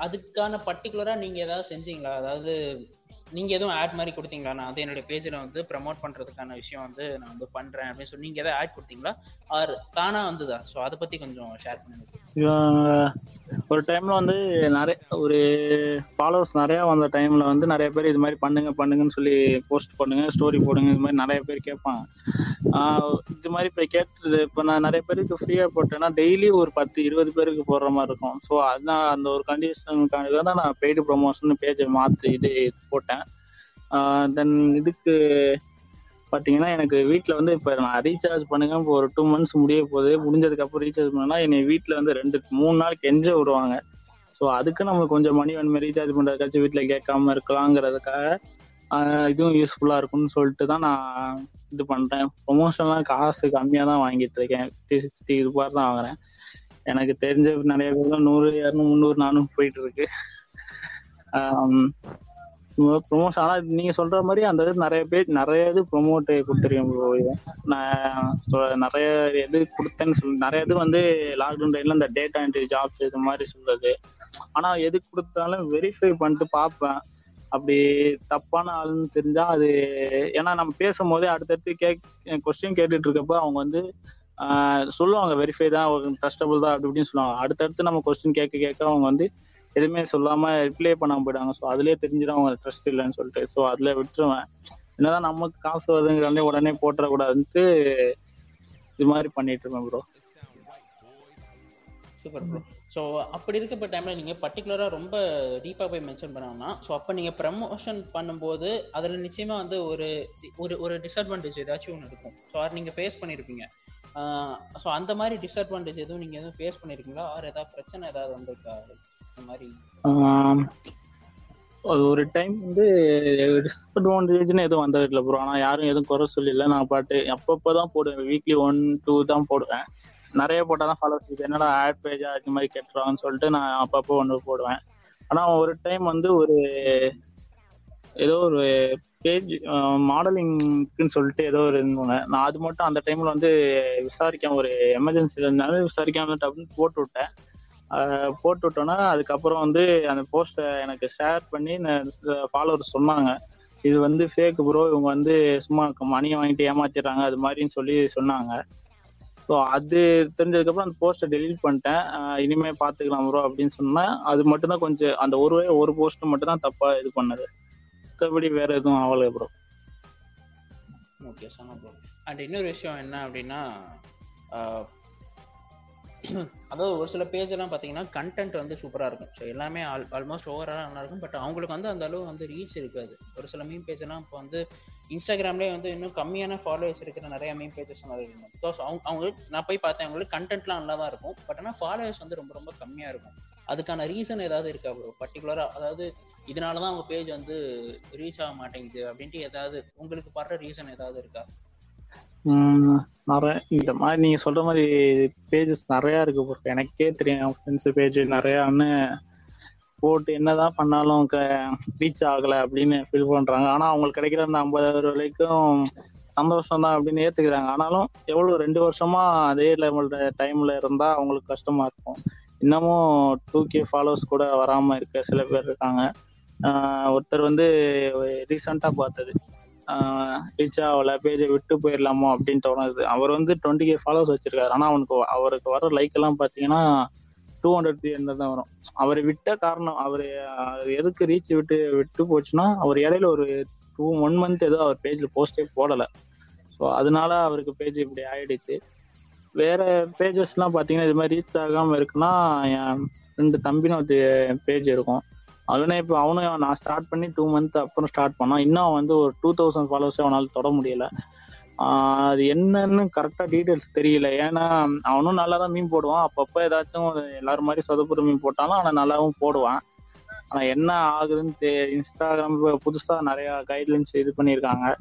அதுக்கான பர்டிகுலராக நீங்கள் ஏதாவது செஞ்சீங்களா? அதாவது நீங்கள் எதுவும் ஆட் மாதிரி கொடுத்தீங்களா? நான் வந்து என்னுடைய பேஜில் வந்து ப்ரமோட் பண்ணுறதுக்கான விஷயம் வந்து நான் வந்து பண்ணுறேன் அப்படின்னு சொல்லி நீங்கள் எதாவது ஆட் கொடுத்தீங்களா? ஆர் தானாக வந்துதா? ஸோ அதை பற்றி கொஞ்சம் ஷேர் பண்ணுங்க. ஒரு டைம்ல வந்து நிறைய ஒரு ஃபாலோவர்ஸ் நிறைய வந்த டைம்ல வந்து நிறைய பேர் இது மாதிரி பண்ணுங்க பண்ணுங்கன்னு சொல்லி போஸ்ட் பண்ணுங்க ஸ்டோரி போடுங்க இது மாதிரி நிறைய பேர் கேட்பாங்க. இது மாதிரி இப்போ கேட்டது இப்போ நான் நிறைய பேருக்கு ஃப்ரீயா போட்டேன்னா டெய்லி ஒரு பத்து இருபது பேருக்கு போடுற மாதிரி இருக்கும். ஸோ அதான் அந்த ஒரு கண்டிஷனுக்காக தான் நான் பெய்டு ப்ரொமோஷன் பேஜை மாற்றிட்டு போட்டேன். தென் இதுக்கு பார்த்தீங்கன்னா எனக்கு வீட்டில் வந்து இப்போ நான் ரீசார்ஜ் பண்ணுங்க இப்போ ஒரு டூ மந்த்ஸ் முடிய போகுது முடிஞ்சதுக்கப்புறம் ரீசார்ஜ் பண்ணால் என்னை வீட்டில் வந்து ரெண்டு மூணு நாள் கெஞ்ச விடுவாங்க. ஸோ அதுக்கு நம்ம கொஞ்சம் மணி வேணுமே ரீசார்ஜ் பண்ணுறதுக்காச்சும் வீட்டில் கேட்காம இருக்கலாங்கிறதுக்காக இதுவும் யூஸ்ஃபுல்லாக இருக்கும்னு சொல்லிட்டு தான் நான் இது பண்ணுறேன் ப்ரொமோஷன்லாம் காசு கம்மியாக தான் வாங்கிட்டு இருக்கேன். ஃபிஃப்டி சிக்ஸ்டி இது தான் வாங்குறேன். எனக்கு தெரிஞ்ச நிறைய பேர் தான் நூறு இரநூறு முந்நூறு நானூறு போயிட்டு இருக்கு. ப்ரொமோஷன் ஆனா நீங்க சொல்ற மாதிரி அந்த இது நிறைய பேர் நிறைய இது ப்ரொமோட் கொடுத்துருக்கேன் ப்ரோ நான் நிறைய இது கொடுத்தேன்னு சொல்லி நிறைய இது வந்து லாக்டவுன் டைம்ல இந்த டேட்டா என்ட்ரி ஜாப்ஸ் இது மாதிரி சொல்றது. ஆனா எது கொடுத்தாலும் வெரிஃபை பண்ணிட்டு பார்ப்பேன். அப்படி தப்பான ஆளுன்னு தெரிஞ்சா அது ஏன்னா நம்ம பேசும்போதே அடுத்தடுத்து கேக் கொஸ்டின் கேட்டுட்டு இருக்கப்ப அவங்க வந்து சொல்லுவாங்க வெரிஃபை தான் ட்ரஸ்டபுள் தான் அப்படி இப்படின்னு சொல்லுவாங்க. அடுத்தடுத்து நம்ம கொஸ்டின் கேட்க கேட்க அவங்க வந்து எதுவுமே சொல்லாம ரிப்ளை பண்ணாம போயிடுவாங்க. ஸோ அதுலயே தெரிஞ்சிடும் அவங்க ட்ரஸ்ட் இல்லைன்னு சொல்லிட்டு. ஸோ அதுல விட்டுருவேன். என்னதான் நமக்கு காசு வருதுங்கிறாலே உடனே போட்டுறக்கூடாதுன்ட்டு இது மாதிரி பண்ணிட்டு இருக்கேன் ப்ரோ சூப்பர் ப்ரோ ஸோ அப்படி இருக்கப்பட்ட டைமில் நீங்கள் பர்டிகுலராக ரொம்ப டீப்பாக போய் மென்ஷன் பண்ணாங்கன்னா ஸோ அப்போ நீங்கள் ப்ரமோஷன் பண்ணும்போது அதில் நிச்சயமாக வந்து ஒரு ஒரு ஒரு டிஸ்அட்வான்டேஜ் ஏதாச்சும் ஒன்று இருக்கும். ஸோ அது நீங்கள் ஃபேஸ் பண்ணியிருப்பீங்க ஸோ அந்த மாதிரி டிஸ்அட்வான்டேஜ் எதுவும் நீங்கள் எதுவும் ஃபேஸ் பண்ணியிருக்கீங்களா ஆர் ஏதாவது பிரச்சனை ஏதாவது வந்திருக்கா? மாதிரி. ஆஹ் ஒரு டைம் வந்து டிஸ்அட்வான்டேஜ்னு எதுவும் வந்தது இல்லை ப்ரோ ஆனால் யாரும் எதுவும் குறை சொல்லல. நான் பாட்டு அப்பப்போ தான் போடுவேன். வீக்லி ஒன் டூ தான் போடுவேன். நிறைய போட்டால் தான் ஃபாலோ என்னடா ஆட் பேஜா அது மாதிரி கேட்டுருவாங்கன்னு சொல்லிட்டு நான் அப்பப்போ ஒன்று போடுவேன். ஆனால் ஒரு டைம் வந்து ஒரு ஏதோ ஒரு பேஜ் மாடலிங்க்குன்னு சொல்லிட்டு ஏதோ ஒரு இருந்தோங்க நான் அது மட்டும் அந்த டைம்ல வந்து விசாரிக்காம ஒரு எமர்ஜென்சி இருந்தாலும் விசாரிக்காம டப்புன்னு போட்டு விட்டேன். போட்டு விட்டோன்னா அதுக்கப்புறம் வந்து அந்த போஸ்ட்டை எனக்கு ஷேர் பண்ணி ஃபாலோவர் சொன்னாங்க. இது வந்து ஃபேக் ப்ரோ இவங்க வந்து சும்மா மணியை வாங்கிட்டு ஏமாத்திடுறாங்க அது மாதிரின்னு சொல்லி சொன்னாங்க. ஸோ அது தெரிஞ்சதுக்கப்புறம் அந்த போஸ்ட்டை டெலீட் பண்ணிட்டேன். இனிமே பார்த்துக்கலாம் ப்ரோ அப்படின்னு சொன்னேன். அது மட்டும்தான் கொஞ்சம் அந்த ஒரு ஒரு போஸ்ட்டு மட்டும் தான் இது பண்ணது. மற்றபடி வேற எதுவும் ஆகலை ப்ரோ ஓகே சொன்ன ப்ரோ அண்ட் இன்னொரு விஷயம் என்ன அப்படின்னா [clears throat] அதாவது ஒரு சில பேஜ் எல்லாம் பார்த்தீங்கன்னா கண்டென்ட் வந்து சூப்பராக இருக்கும். ஸோ எல்லாமே ஆல் ஆல்மோஸ்ட் ஓவராலாக நல்லா இருக்கும். பட் அவங்களுக்கு வந்து அந்த அளவு வந்து ரீச் இருக்காது. ஒரு சில மீம் பேஜ் எல்லாம் இப்போ வந்து இன்ஸ்டாகிராம்லேயே வந்து இன்னும் கம்மியான ஃபாலோவர்ஸ் இருக்கிற நிறைய மீன் பேஜஸ் மாதிரி இருக்கும். பிகாஸ் அவங்க அவங்களுக்கு நான் போய் பார்த்தேன் அவங்களுக்கு கண்டென்ட்லாம் நல்லா தான் இருக்கும். பட் ஆனால் ஃபாலோவர்ஸ் வந்து ரொம்ப ரொம்ப கம்மியாக இருக்கும். அதுக்கான ரீசன் ஏதாவது இருக்கா ப்ரோ பர்டிகுலராக அதாவது இதனால தான் அவங்க பேஜ் வந்து ரீச் ஆக மாட்டேங்குது அப்படின்ட்டு ஏதாவது உங்களுக்கு படுற ரீசன் ஏதாவது இருக்கா? நிறைய இந்த மாதிரி நீங்க சொல்ற மாதிரி பேஜஸ் நிறைய இருக்கு bro. எனக்கே தெரியும் ஃப்ரெண்ட்ஸ் பேஜ் நிறையான்னு போட்டு என்னதான் பண்ணாலும் ரீச் ஆகல அப்படின்னு ஃபீல் பண்றாங்க. ஆனா அவங்களுக்கு கிடைக்கிற அந்த ஐம்பதாயிரம் வரைக்கும் சந்தோஷம் தான் அப்படின்னு ஏத்துக்கிறாங்க. ஆனாலும் எவ்வளவு ரெண்டு வருஷமா அதே லெவல் டைம்ல இருந்தா அவங்களுக்கு கஷ்டமா இருக்கும். இன்னமும் டூ கே ஃபாலோவர்ஸ் கூட வராம இருக்க சில பேர் இருக்காங்க. ஒருத்தர் வந்து ரீசெண்டா பார்த்தது. ரீச் ஆகல பேஜை விட்டு போயிடலாமோ அப்படின்னு தோணுது. அவர் வந்து டுவெண்ட்டி கே ஃபாலோவர்ஸ் வச்சிருக்காரு. ஆனால் அவனுக்கு அவருக்கு வர லைக் எல்லாம் பார்த்தீங்கன்னா டூ ஹண்ட்ரட் த்ரீ ஹண்ட்ரட் தான் வரும். அவர் விட்ட காரணம் அவர் எதுக்கு ரீச் விட்டு விட்டு போச்சுன்னா அவர் இடையில ஒரு டூ ஒன் மந்த் ஏதோ அவர் பேஜில் போஸ்டே போடலை. ஸோ அதனால அவருக்கு பேஜ் இப்படி ஆயிடுச்சு. வேற பேஜஸ்லாம் பார்த்தீங்கன்னா இது மாதிரி ரீச் ஆகாமல் இருக்குன்னா என் ரெண்டு தம்பின்னு ஒரு பேஜ் இருக்கும். அதுனா இப்போ அவனும் நான் ஸ்டார்ட் பண்ணி டூ மந்த் அப்புறம் ஸ்டார்ட் பண்ணான் இன்னும் வந்து ஒரு டூ தௌசண்ட் ஃபாலோவர்ஸே அவனால் தொட முடியல. அது என்னன்னு கரெக்டாக டீட்டெயில்ஸ் தெரியல. ஏன்னா அவனும் நல்லா தான் மீன் போடுவான். அப்பப்போ ஏதாச்சும் எல்லாரும் மாதிரி சொதப்புற மீன் போட்டாலும் ஆனால் நல்லாவும் போடுவான். ஆனால் என்ன ஆகுதுன்னு தெ- இன்ஸ்டாகிராம் புதுசாக நிறையா கைட்லைன்ஸ் இது பண்ணியிருக்காங்க.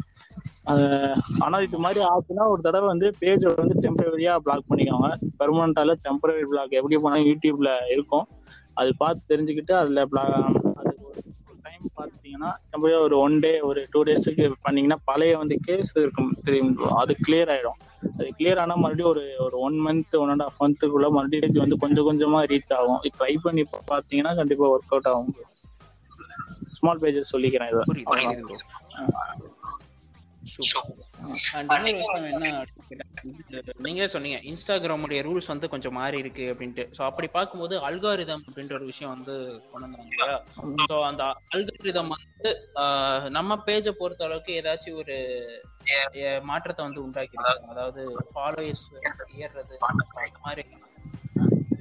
ஆனால் இது மாதிரி ஆச்சுன்னா ஒரு தடவை வந்து பேஜை வந்து டெம்பரவரியாக பிளாக் பண்ணிக்கோங்க. பெர்மனண்டால டெம்பரவரி பிளாக் எப்படி போனாலும் யூடியூப்ல இருக்கும். அது பார்த்து தெரிஞ்சுக்கிட்டு அதுல அது ஒரு டைம் பார்த்தீங்கன்னா டெம்பரரியா ஒரு ஒன் டே ஒரு டூ டேஸுக்கு பண்ணீங்கன்னா பழைய வந்து கேஸ் இருக்கும் தெரியும். அது கிளியர் ஆயிடும். அது கிளியர் ஆனா மறுபடியும் ஒரு ஒரு one month one and half மந்த்துக்குள்ள மறுபடியும் வந்து கொஞ்சம் கொஞ்சமா ரீச் ஆகும். ட்ரை பண்ணி பார்த்தீங்கன்னா கண்டிப்பா ஒர்க் அவுட் ஆகும். ஸ்மால் பேஜஸ் சொல்லிக்கிறேன் இதை. நீங்களே சொன்னீங்க இன்ஸ்டாகிராமுடைய ரூல்ஸ் வந்து கொஞ்சம் மாறி இருக்கு அப்படின்ட்டு. ஸோ அப்படி பார்க்கும்போது அல்காரிதம் அப்படின்ற ஒரு விஷயம் வந்து கொண்டு வந்தாங்க ஸோ அந்த அல்காரிதம் வந்து நம்ம பேஜை பொறுத்த அளவுக்கு ஏதாச்சும் ஒரு மாற்றத்தை வந்து உண்டாக்கிருக்காங்க அதாவது ஃபாலோயர்ஸ் ஏறுறது அந்த மாதிரி.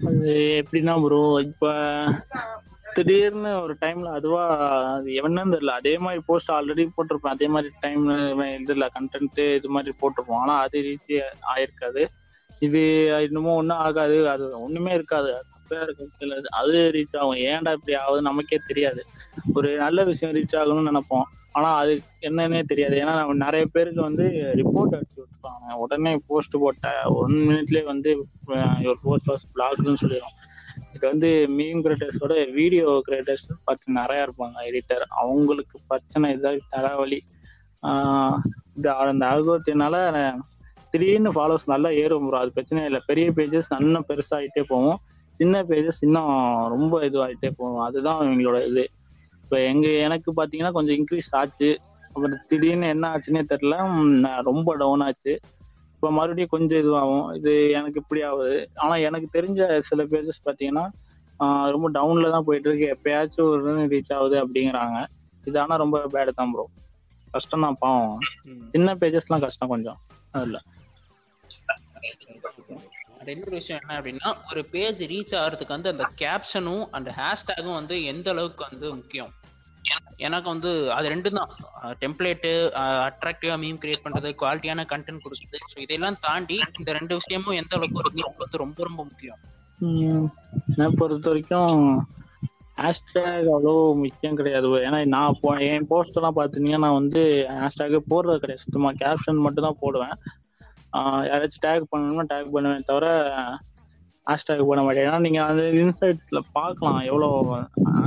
அது எப்படின்னா ப்ரோ இப்ப திடீர்னு ஒரு டைம்ல அதுவா அது என்னன்னு தெரியல. அதே மாதிரி போஸ்ட் ஆல்ரெடி போட்டிருப்பேன். அதே மாதிரி டைம் இதுல கண்டென்ட் இது மாதிரி போட்டிருப்போம். ஆனா அது ரீச் ஆயிருக்காது. இது இன்னமும் ஒன்றும் ஆகாது. அது ஒண்ணுமே இருக்காது. அப்படியே அது ரீச் ஆகும். ஏன்டா இப்படி ஆகுது நமக்கே தெரியாது. ஒரு நல்ல விஷயம் ரீச் ஆகணும்னு நினைப்போம். ஆனா அது என்னன்னே தெரியாது. ஏன்னா நம்ம நிறைய பேருக்கு வந்து ரிப்போர்ட் அடிச்சு விட்டுருப்பாங்க. உடனே போஸ்ட் போட்ட ஒன் மினிட்லயே வந்து ஒரு போஸ்ட் வாஸ் பிளாக்னு சொல்லிடும் இது வந்து மீம் கிரியேட்டர்ஸோட வீடியோ கிரியேட்டர்ஸ் பார்த்து நிறைய இருப்பாங்க எடிட்டர். அவங்களுக்கு பிரச்சனை இதாக தலைவலி. இந்த அந்த அல்கோத்தினால திடீர்னு ஃபாலோவர்ஸ் நல்லா ஏறும் ப்ரோ அது பிரச்சனையே இல்லை. பெரிய பேஜஸ் இன்னும் பெருசாகிட்டே போவோம் சின்ன பேஜஸ் இன்னும் ரொம்ப இதுவாகிட்டே போவோம் அதுதான் எங்களோட இது. இப்போ எங்கள் எனக்கு பார்த்தீங்கன்னா கொஞ்சம் இன்க்ரீஸ் ஆச்சு. அப்புறம் திடீர்னு என்ன ஆச்சுன்னே தெரில ரொம்ப டவுன் ஆச்சு. இப்போ மறுபடியும் கொஞ்சம் இதுவாகும். இது எனக்கு இப்படி ஆகுது. ஆனால் எனக்கு தெரிஞ்ச சில பேஜஸ் பார்த்தீங்கன்னா ரொம்ப டவுன்ல தான் போயிட்டு இருக்கு எப்பயாச்சும் ஒரு ரீச் ஆகுது அப்படிங்கிறாங்க. இது ஆனால் ரொம்ப பேடு தான் ப்ரோ கஷ்டம் தான் பாவம். சின்ன பேஜஸ்லாம் கஷ்டம் கொஞ்சம். அதில் இன்னொரு விஷயம் என்ன அப்படின்னா ஒரு பேஜ் ரீச் ஆகிறதுக்கு வந்து அந்த கேப்ஷனும் அந்த ஹேஷ்டேகும் வந்து எந்த அளவுக்கு வந்து முக்கியம்? எனக்கு வந்து அது ரெண்டும் தான். டெம்ப்ளேட்டு அட்ராக்டிவா மீம் கிரியேட் பண்றது குவாலிட்டியான கண்டென்ட் கொடுக்குறது. ஸோ இதெல்லாம் தாண்டி இந்த ரெண்டு விஷயமும் எந்த அளவுக்கு ஒரு மீம் வந்து ரொம்ப ரொம்ப முக்கியம்? என்ன பொறுத்த வரைக்கும் ஹேஷ்டேக் அவ்வளோ முக்கியம் கிடையாது. ஏன்னா நான் போ என் போஸ்ட் எல்லாம் பார்த்தீங்கன்னா நான் வந்து ஹேஷ்டேக் போடுறது கிடையாது. சுத்தமாக கேப்ஷன் மட்டும் தான் போடுவேன் யாராச்சும் டேக் பண்ணணும்னா டேக் பண்ணுவேன் தவிர ஹேஷ்டேக் போட மாட்டேன். ஏன்னா நீங்கள் அந்த இன்சைட்ஸில் பார்க்கலாம் எவ்வளோ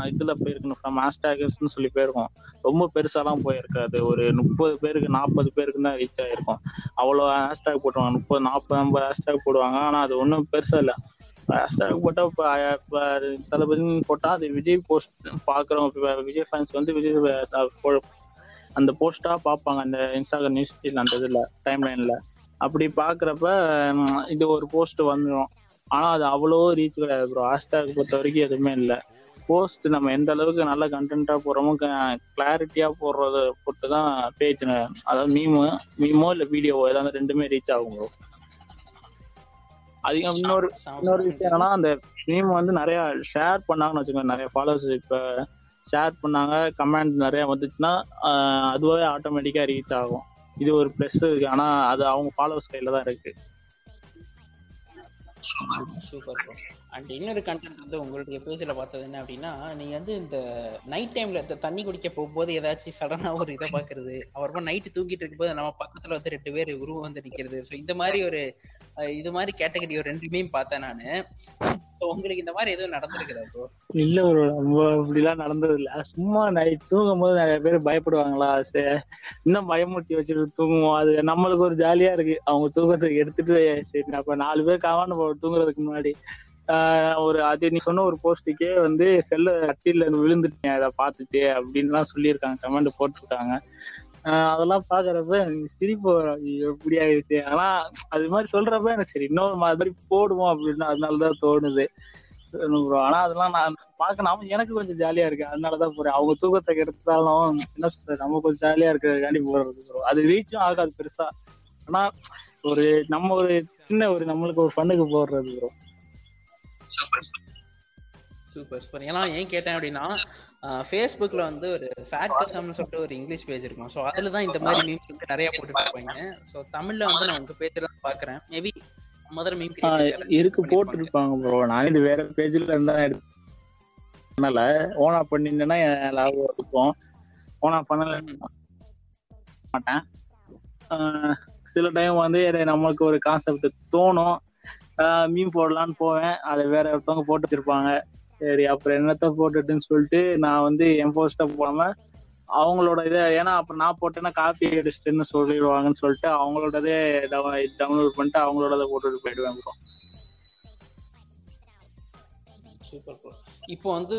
இதில் இதுல போயிருக்கணும் ஃப்ரம் ஹேஷ்டேக்ஸ்னு சொல்லி போயிருக்கோம். ரொம்ப பெருசாலாம் போயிருக்காது. ஒரு முப்பது பேருக்கு நாற்பது பேருக்கு தான் ரீச் ஆயிருக்கும். அவ்வளோ ஹேஷ்டேக் போட்டுருவாங்க. முப்பது நாற்பது ஐம்பது ஹேஷ்டேக் போடுவாங்க. ஆனால் அது ஒன்றும் பெருசா இல்லை. ஹேஷ்டேக் போட்டா இப்போ இப்போ தளபதினு போட்டா அது விஜய் போஸ்ட் பார்க்குறோம் இப்போ விஜய் ஃபேன்ஸ் வந்து விஜய் அந்த போஸ்டா பார்ப்பாங்க. அந்த இன்ஸ்டாகிராம் நியூஸ் அந்த இதில் டைம் லைனில் அப்படி பார்க்குறப்ப இது ஒரு போஸ்ட் வந்துடும் ஆனால் அது அவ்வளோ ரீச் கிடையாது ப்ரோ ஹேஷ்டேக் பொறுத்த வரைக்கும் எதுவுமே இல்லை. போஸ்ட் நம்ம எந்த அளவுக்கு நல்ல கண்டென்ட்டாக போடுறோமோ கிளாரிட்டியாக போடுறத பொறுத்து தான் பேஜ் அதாவது மீமு மீமோ இல்லை வீடியோவோ ஏதாவது ரெண்டுமே ரீச் ஆகும் ப்ரோ அதிகம் இன்னொரு இன்னொரு விஷயம் என்னன்னா அந்த மீம் வந்து நிறைய ஷேர் பண்ணாங்கன்னு வச்சுக்கோங்க நிறைய ஃபாலோவர்ஸ் இப்ப ஷேர் பண்ணாங்க கமெண்ட் நிறைய வந்துச்சுன்னா அதுவே ஆட்டோமேட்டிக்கா ரீச் ஆகும். இது ஒரு ப்ளஸ் இருக்கு. ஆனா அது அவங்க ஃபாலோவர்ஸ் கையில தான் இருக்கு. சூப்பர் ப்ரோ அண்ட் இன்னொரு கண்டென்ட் வந்து உங்களுடைய பேஜ்ல பார்த்தது என்ன அப்படின்னா நீங்கள் வந்து இந்த நைட் டைம்ல இந்த தண்ணி குடிக்க போகும்போது ஏதாச்சும் சடனாக ஒரு இதை பாக்குறது அப்புறமா நைட்டு தூங்கிட்டு இருக்கும்போது நம்ம பக்கத்துல வந்து ரெண்டு பேர் உருவம் வந்து நிக்கிறது. ஸோ இந்த மாதிரி ஒரு இது மாதிரி கேட்டகரி ஒரு ரெண்டுமே பார்த்தேன் நானு. ஸோ உங்களுக்கு இந்த மாதிரி எதுவும் நடந்திருக்குதா ப்ரோ இல்ல ப்ரோ அப்படிலாம் நடந்தது இல்ல சும்மா நைட் தூங்கும் போது நிறைய பேர் பயப்படுவாங்களா? சரி இன்னும் பயமுறுத்தி வச்சுட்டு தூங்குவோம். அது நம்மளுக்கு ஒரு ஜாலியா இருக்கு. அவங்க தூக்கத்துக்கு எடுத்துட்டு சரி அப்ப நாலு பேர் காவான தூங்குறதுக்கு முன்னாடி. ஒரு அது நீ சொன்ன ஒரு போஸ்டுக்கே வந்து செல்ல அட்டில விழுந்துட்டேன் அதை பார்த்துட்டு அப்படின்லாம் சொல்லியிருக்காங்க. கமெண்ட் போட்டிருக்காங்க. அதெல்லாம் பாக்குறப்ப எனக்கு சிரிப்பு வரும். ஐயோ, ஆயிடுச்சு. ஆனா அது மாதிரி சொல்றப்ப எனக்கு சரி இன்னொரு மாதிரி போடுவோம் அப்படின்னு அதனாலதான் தோணுது. ப்ரோ ஆனா அதெல்லாம் நான் பார்க்க நாம எனக்கு கொஞ்சம் ஜாலியா இருக்கு. அதனாலதான் போறேன். அவங்க தூக்கத்தை கெடுத்தாலும் என்ன சொல்றது? நம்ம கொஞ்சம் ஜாலியா இருக்கிறதுக்காண்டி போறது ப்ரோ அது ரீச்சும் ஆகாது பெருசா. ஆனா ஒரு நம்ம ஒரு சின்ன ஒரு நம்மளுக்கு ஒரு ஃபண்ணுக்கு போடுறது ப்ரோ சூப்பர் சூப்பர் ஏன்னா ஏன் கேட்டேன் அப்படின்னா ஃபேஸ்புக்ல வந்து ஒரு சாட்கசம்னு சொல்லிட்டு ஒரு இங்கிலீஷ் பேஜ் இருக்கும். ஸோ அதுல தான் இந்த மாதிரி மீம்ஸ் வந்து நிறைய போட்டுட்டு இருப்பாங்க ஸோ தமிழ்ல வந்து நான் உங்க பேஜ்ல தான் பாக்குறேன். மேபி முதல்ல மீம் இருக்கு போட்டுருப்பாங்க ப்ரோ நான் இது வேற பேஜ்ல இருந்தா பண்ணல. ஓனா பண்ணிருந்தேன்னா என் லாபம் இருக்கும். ஓனா பண்ணல மாட்டேன். சில டைம் வந்து நம்மளுக்கு ஒரு கான்செப்ட் தோணும். மீன் போடலான்னு போவேன். அதை வேற ஒருத்தவங்க போட்டு வச்சிருப்பாங்க. சரி அப்புறம் என்னத்த போட்டுட்டுன்னு சொல்லிட்டு நான் வந்து என் போஸ்ட போடாம அவங்களோட இதை ஏன்னா அப்ப நான் போட்டேன்னா காப்பி அடிச்சிட்டுன்னு சொல்லிடுவாங்கன்னு சொல்லிட்டு அவங்களோடதே டவுன்லோட் பண்ணிட்டு அவங்களோடத போட்டுட்டு போயிடுவேன் ப்ரோ சூப்பர் ப்ரோ இப்போ வந்து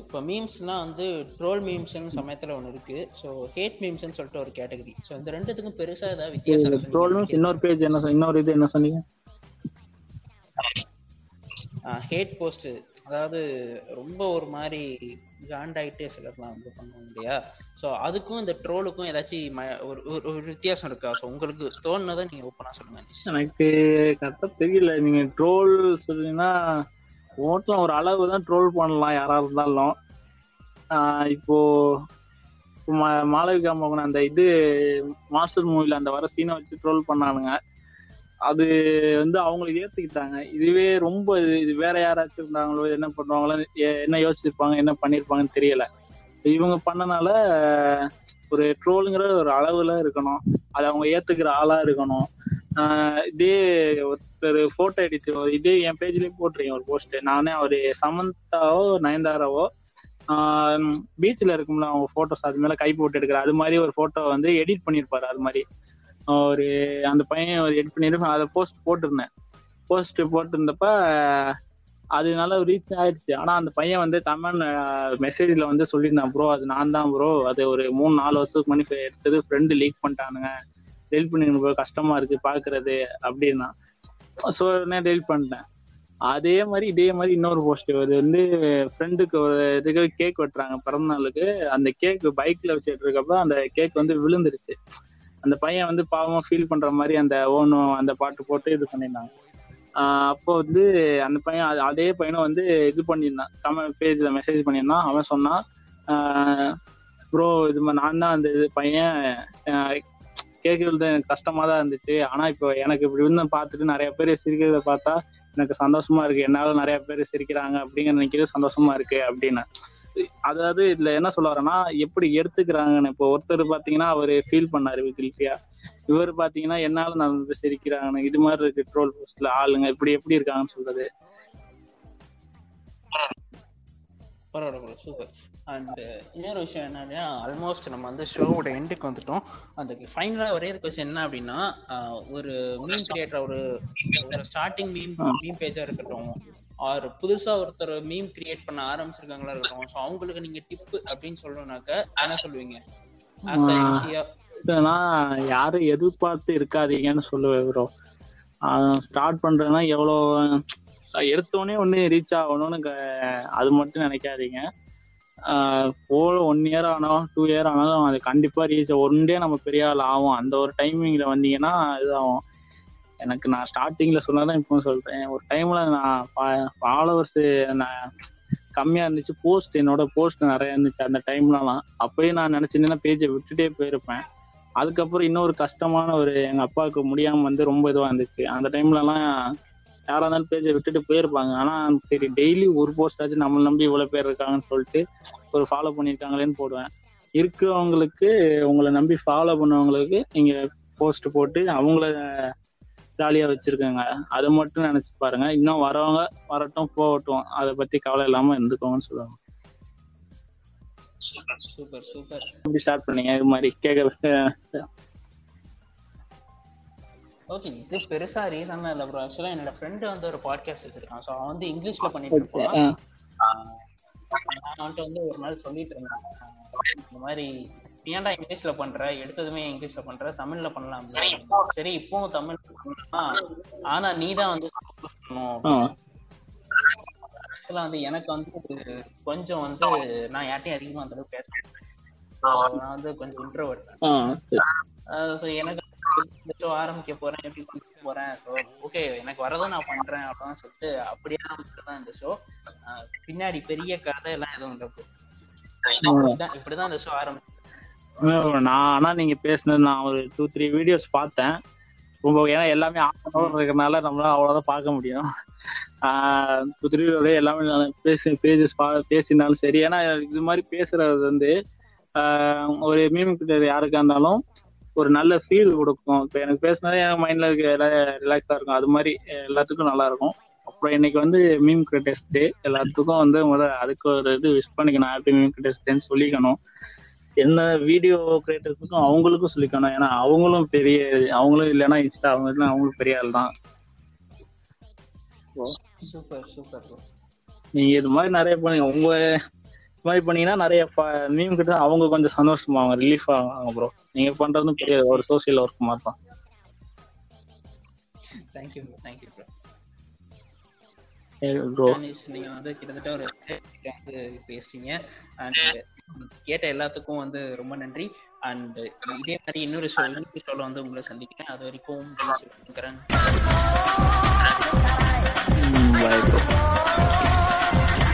இப்போ மீம்ஸ்னா வந்து ட்ரோல் மீம்ஸ்னு சமயத்துல ஒன்று இருக்கு. ஸோ ஹேட் மீம்ஸ்னு சொல்லிட்டு ஒரு கேட்டகரி ஸோ இந்த ரெண்டுத்துக்கும் பெருசா ஏதாவது வித்தியாசம் ட்ரோல் மீன்ஸ் இன்னொரு பேஜ் என்ன இன்னொரு இது என்ன சொன்னீங்க? ஹேட் போஸ்ட் அதாவது ரொம்ப ஒரு மாதிரி ஜாண்டாயிட்டே சிலர்லாம் வந்து பண்ணுவோம் இல்லையா? ஸோ அதுக்கும் இந்த ட்ரோலுக்கும் ஏதாச்சும் ஒரு ஒரு- ஒரு வித்தியாசம் இருக்கா? ஸோ உங்களுக்கு தோணுனதை நீங்கள் ஓப்பனாக சொல்லுங்க எனக்கு கரெக்டாக தெரியல. நீங்கள் ட்ரோல் சொல்லிங்கன்னா ஓட்டலாம் ஒரு அளவு தான் ட்ரோல் பண்ணலாம் யாராக இருந்தாலும். இப்போ மா- மாளவிகா மோகன் அந்த இது மாஸ்டர் மூவியில் அந்த வர சீனை வச்சு ட்ரோல் பண்ணானுங்க. அது வந்து அவங்களுக்கு ஏத்துக்கிட்டாங்க. இதுவே ரொம்ப இது- இது வேற யாராச்சும் இருந்தாங்களோ என்ன பண்ணுவாங்களோ என்ன யோசிச்சிருப்பாங்க என்ன பண்ணிருப்பாங்கன்னு தெரியல. இவங்க பண்ணனால ஒரு ட்ரோலுங்கிற ஒரு அளவுல இருக்கணும். அது அவங்க ஏத்துக்கிற ஆளா இருக்கணும். இதே ஒருத்தர் போட்டோ எடுத்து இதே என் பேஜ்லயும் போட்டிருக்கேன் ஒரு போஸ்ட் நானே ஒரு சமந்தாவோ நயன்தாராவோ பீச்ல இருக்கும்ல அவங்க போட்டோஸ் அது மேல கை போட்டு எடுக்கிற அது மாதிரி ஒரு போட்டோ வந்து எடிட் பண்ணிருப்பாரு அது மாதிரி. ஒரு அந்த பையன் ஒரு எடிட் பண்ணியிருப்பேன் அதை போஸ்ட் போட்டிருந்தேன். போஸ்ட் போட்டிருந்தப்ப அது நல்லா ரீச் ஆயிடுச்சு. ஆனா அந்த பையன் வந்து கமெண்ட் மெசேஜ்ல வந்து சொல்லியிருந்தான் ப்ரோ அது நான் தான் ப்ரோ அது ஒரு மூணு நாலு வருஷத்துக்கு முன்னாடி எடுத்தது. ஃப்ரெண்டு லீக் பண்ணிட்டானுங்க. டெலிட் பண்ணிக்கணும் ப்ரோ கஷ்டமா இருக்கு பாக்குறது அப்படின்னா. ஸோ நான் டெலிட் பண்ணிட்டேன். அதே மாதிரி இதே மாதிரி இன்னொரு போஸ்ட் அது வந்து ஃப்ரெண்டுக்கு ஒரு இதுக்கு கேக் வெட்டுறாங்க. பிறந்த நாளுக்கு அந்த கேக் பைக்ல வச்சுட்டு இருக்கப்ப அந்த கேக் வந்து விழுந்துருச்சு. அந்த பையன் வந்து பாவமா ஃபீல் பண்ற மாதிரி அந்த ஓனும் அந்த பாட்டு போட்டு இது பண்ணியிருந்தாங்க அப்போ வந்து அந்த பையன் அது- அதே பையனும் வந்து இது பண்ணியிருந்தான் கமெண்ட் பேஜ்ல மெசேஜ் பண்ணியிருந்தான் அவன் சொன்னான் ப்ரோ இது மாதிரி நான் தான் அந்த இது பையன். கேட்கறது எனக்கு கஷ்டமா தான் இருந்துச்சு. ஆனா இப்போ எனக்கு இப்படி இருந்து பார்த்துட்டு நிறைய பேர் சிரிக்கிறத பார்த்தா எனக்கு சந்தோஷமா இருக்கு. என்னால நிறைய பேர் சிரிக்கிறாங்க அப்படிங்கிற நினைக்கிறது சந்தோஷமா இருக்கு அப்படின்னு அதாவது இதுல என்ன சொல்ல வரேன்னா எப்படி எடுத்துக்கிறாங்கன்னு. இப்போ ஒருத்தர் பாத்தீங்கன்னா அவரு ஃபீல் பண்ணாரு கில்ஃபியா இவர் பாத்தீங்கன்னா என்னால நான் சிரிக்கிறாங்க இது மாதிரி இருக்கு ட்ரோல் போஸ்ட்ல ஆளுங்க இப்படி எப்படி இருக்காங்கன்னு சொல்றது. பரவாயில்ல சூப்பர் அண்ட் இன்னொரு விஷயம் என்னன்னா ஆல்மோஸ்ட் நம்ம வந்து ஷோவோட எண்டுக்கு வந்துட்டோம். அந்த ஃபைனலாக ஒரே ஒரு கொஸ்டின் என்ன அப்படின்னா ஒரு மீம் கிரியேட்டர் ஒரு ஒரு ஸ்டார்டிங் மீம் மீம் பேஜா இருக்கட்டும் ஆர் புதுசா ஒருத்தர் மீம் கிரியேட் பண்ண ஆரம்பிச்சிருக்காங்களா இருக்கட்டும் ஸோ அவங்களுக்கு நீங்க டிப் அப்படின்னு சொல்லணும்னாக்க என்ன சொல்லுவீங்க? இதுனா யாரும் எதிர்பார்த்து இருக்காதீங்கன்னு சொல்லுவேன் ப்ரோ ஸ்டார்ட் பண்றதுன்னா எவ்வளோ எடுத்தோடனே ஒன்று ரீச் ஆகணும்னு க- அது மட்டும் நினைக்காதீங்க. போல ஒன் இயர் ஆனாலும் டூ இயர் ஆனாலும் அது கண்டிப்பாக ரீச் ஒன் டே நம்ம பெரிய ஆள் ஆகும் அந்த ஒரு டைமிங்கில் வந்தீங்கன்னா இதாகும். எனக்கு நான் ஸ்டார்டிங்கில் சொன்னதான் இப்போ சொல்கிறேன் ஒரு டைமில் நான் ஃபாலோவர்ஸ் நான் கம்மியாக இருந்துச்சு. போஸ்ட் என்னோட போஸ்ட் நிறைய இருந்துச்சு அந்த டைம்லலாம் அப்படியே நான் நினச்சிருந்தேன்னா பேஜை விட்டுட்டே போயிருப்பேன். அதுக்கப்புறம் இன்னொரு கஷ்டமான ஒரு எங்கள் அப்பாவுக்கு முடியாமல் வந்து ரொம்ப இதுவாக இருந்துச்சு. அந்த டைம்லலாம் யாரா இருந்தாலும் பேஜை விட்டுட்டு போயிருப்பாங்க. ஆனா சரி டெய்லி ஒரு போஸ்ட் ஆச்சு நம்மளை நம்பி இவ்வளவு பேர் இருக்காங்கன்னு சொல்லிட்டு ஒரு ஃபாலோ பண்ணிருக்காங்களேன்னு போடுவேன். இருக்கிறவங்களுக்கு உங்களை நம்பி ஃபாலோ பண்ணவங்களுக்கு நீங்க போஸ்ட் போட்டு அவங்கள ஜாலியா வச்சிருக்கோங்க. அதை மட்டும் நினைச்சு பாருங்க. இன்னும் வரவங்க வரட்டும் போகட்டும். அதை பத்தி கவலை இல்லாம இருந்துக்கோங்கன்னு சொல்லுவாங்க. Super super. ஸ்டார்ட் பண்ணீங்க. இது மாதிரி கேட்க ஓகே இது பெருசா ரீசன் இல்ல ப்ரோ ஆக்சுவலா என்னோட ஃப்ரெண்டு வந்து ஒரு பாட்காஸ்ட் வச்சிருக்கான். ஸோ அவன் வந்து இங்கிலீஷ்ல பண்ணிட்டு இருப்பான். நான் வந்துட்டு வந்து ஒரு நாள் சொல்லிட்டு இருந்தேன். இந்த மாதிரி நீ ஏன்டா இங்கிலீஷ்ல பண்ற? எடுத்ததுமே இங்கிலீஷ்ல பண்ற? தமிழ்ல பண்ணலாம் சரி இப்பவும் தமிழ் பண்ணலாம்? ஆனா நீ தான் வந்து ஆக்சுவலா வந்து எனக்கு வந்து கொஞ்சம் வந்து நான் யார்ட்டையும் அதிகமா அந்த அளவுக்கு பேச. நான் வந்து கொஞ்சம் இன்ட்ரோவர்ட் ஸோ எனக்கு ஷோ ஆரம்பிக்க போறேன் எப்படி பண்ண போறேன். ஸோ ஓகே எனக்கு வரதை நான் பண்றேன் அப்படின்னு சொல்லிட்டு அப்படியே ஆரம்பிச்சதான் இந்த ஷோ பின்னாடி பெரிய கதை எல்லாம் எதுவும் இல்லை. இப்படிதான் இந்த ஷோ ஆரம்பிச்சு நான் ஆனா நீங்க பேசுனது நான் ஒரு டூ த்ரீ வீடியோஸ் பார்த்தேன். ரொம்ப ஏன்னா எல்லாமே ஆஃப் இருக்கிறதுனால நம்மளால அவ்வளவுதான் பார்க்க முடியும். டூ த்ரீ எல்லாமே நான் பேசி பேஜஸ் பேசினாலும் சரி. ஏன்னா இது மாதிரி பேசுறது வந்து ஒரு மீம் கிட்ட யாருக்கா இருந்தாலும் ஒரு நல்ல ஃபீல் கொடுக்கும். இப்போ எனக்கு பேசினாலே என் மைண்ட்ல இருக்க ரிலாக்ஸா இருக்கும். அது மாதிரி எல்லாத்துக்கும் நல்லா இருக்கும். அப்புறம் இன்னைக்கு வந்து மீம் கிரிட்டர்ஸ் டே எல்லாத்துக்கும் வந்து முதல்ல அதுக்கு ஒரு இது விஷ் பண்ணிக்கணும். ஹாப்பி மீம் கிரிட்டர்ஸ் டேன்னு சொல்லிக்கணும். என்ன வீடியோ கிரியேட்டர்ஸுக்கும் அவங்களுக்கும் சொல்லிக்கணும். ஏன்னா அவங்களும் பெரிய அவங்களும் இல்லைன்னா இன்ஸ்டா அவங்க அவங்களும் பெரிய ஆள் தான். சூப்பர் சூப்பர் ப்ரோ நீங்க இது மாதிரி நிறைய பண்ணுங்க. உங்க இந்த மாதிரி பண்ணீங்கன்னா நிறைய மீம் கிட்ட அவங்க கொஞ்சம் சந்தோஷமாவாங்க ரிலீஃப் ஆவாங்க ப்ரோ நீங்க பண்றதும் பெரிய ஒரு சோசியல் ஒர்க் மாதிரி தான் thank you bro thank you bro bro வந்து கிட்டத்தட்ட ஒரு வந்து பேசுறீங்க அண்ட் கேட்ட எல்லாத்துக்கும் வந்து ரொம்ப நன்றி. அண்ட் இதே மாதிரி இன்னொரு சொல் சொல்ல வந்து உங்களை சந்திக்கிறேன். அது வரைக்கும் சொல்லுங்கிறேன்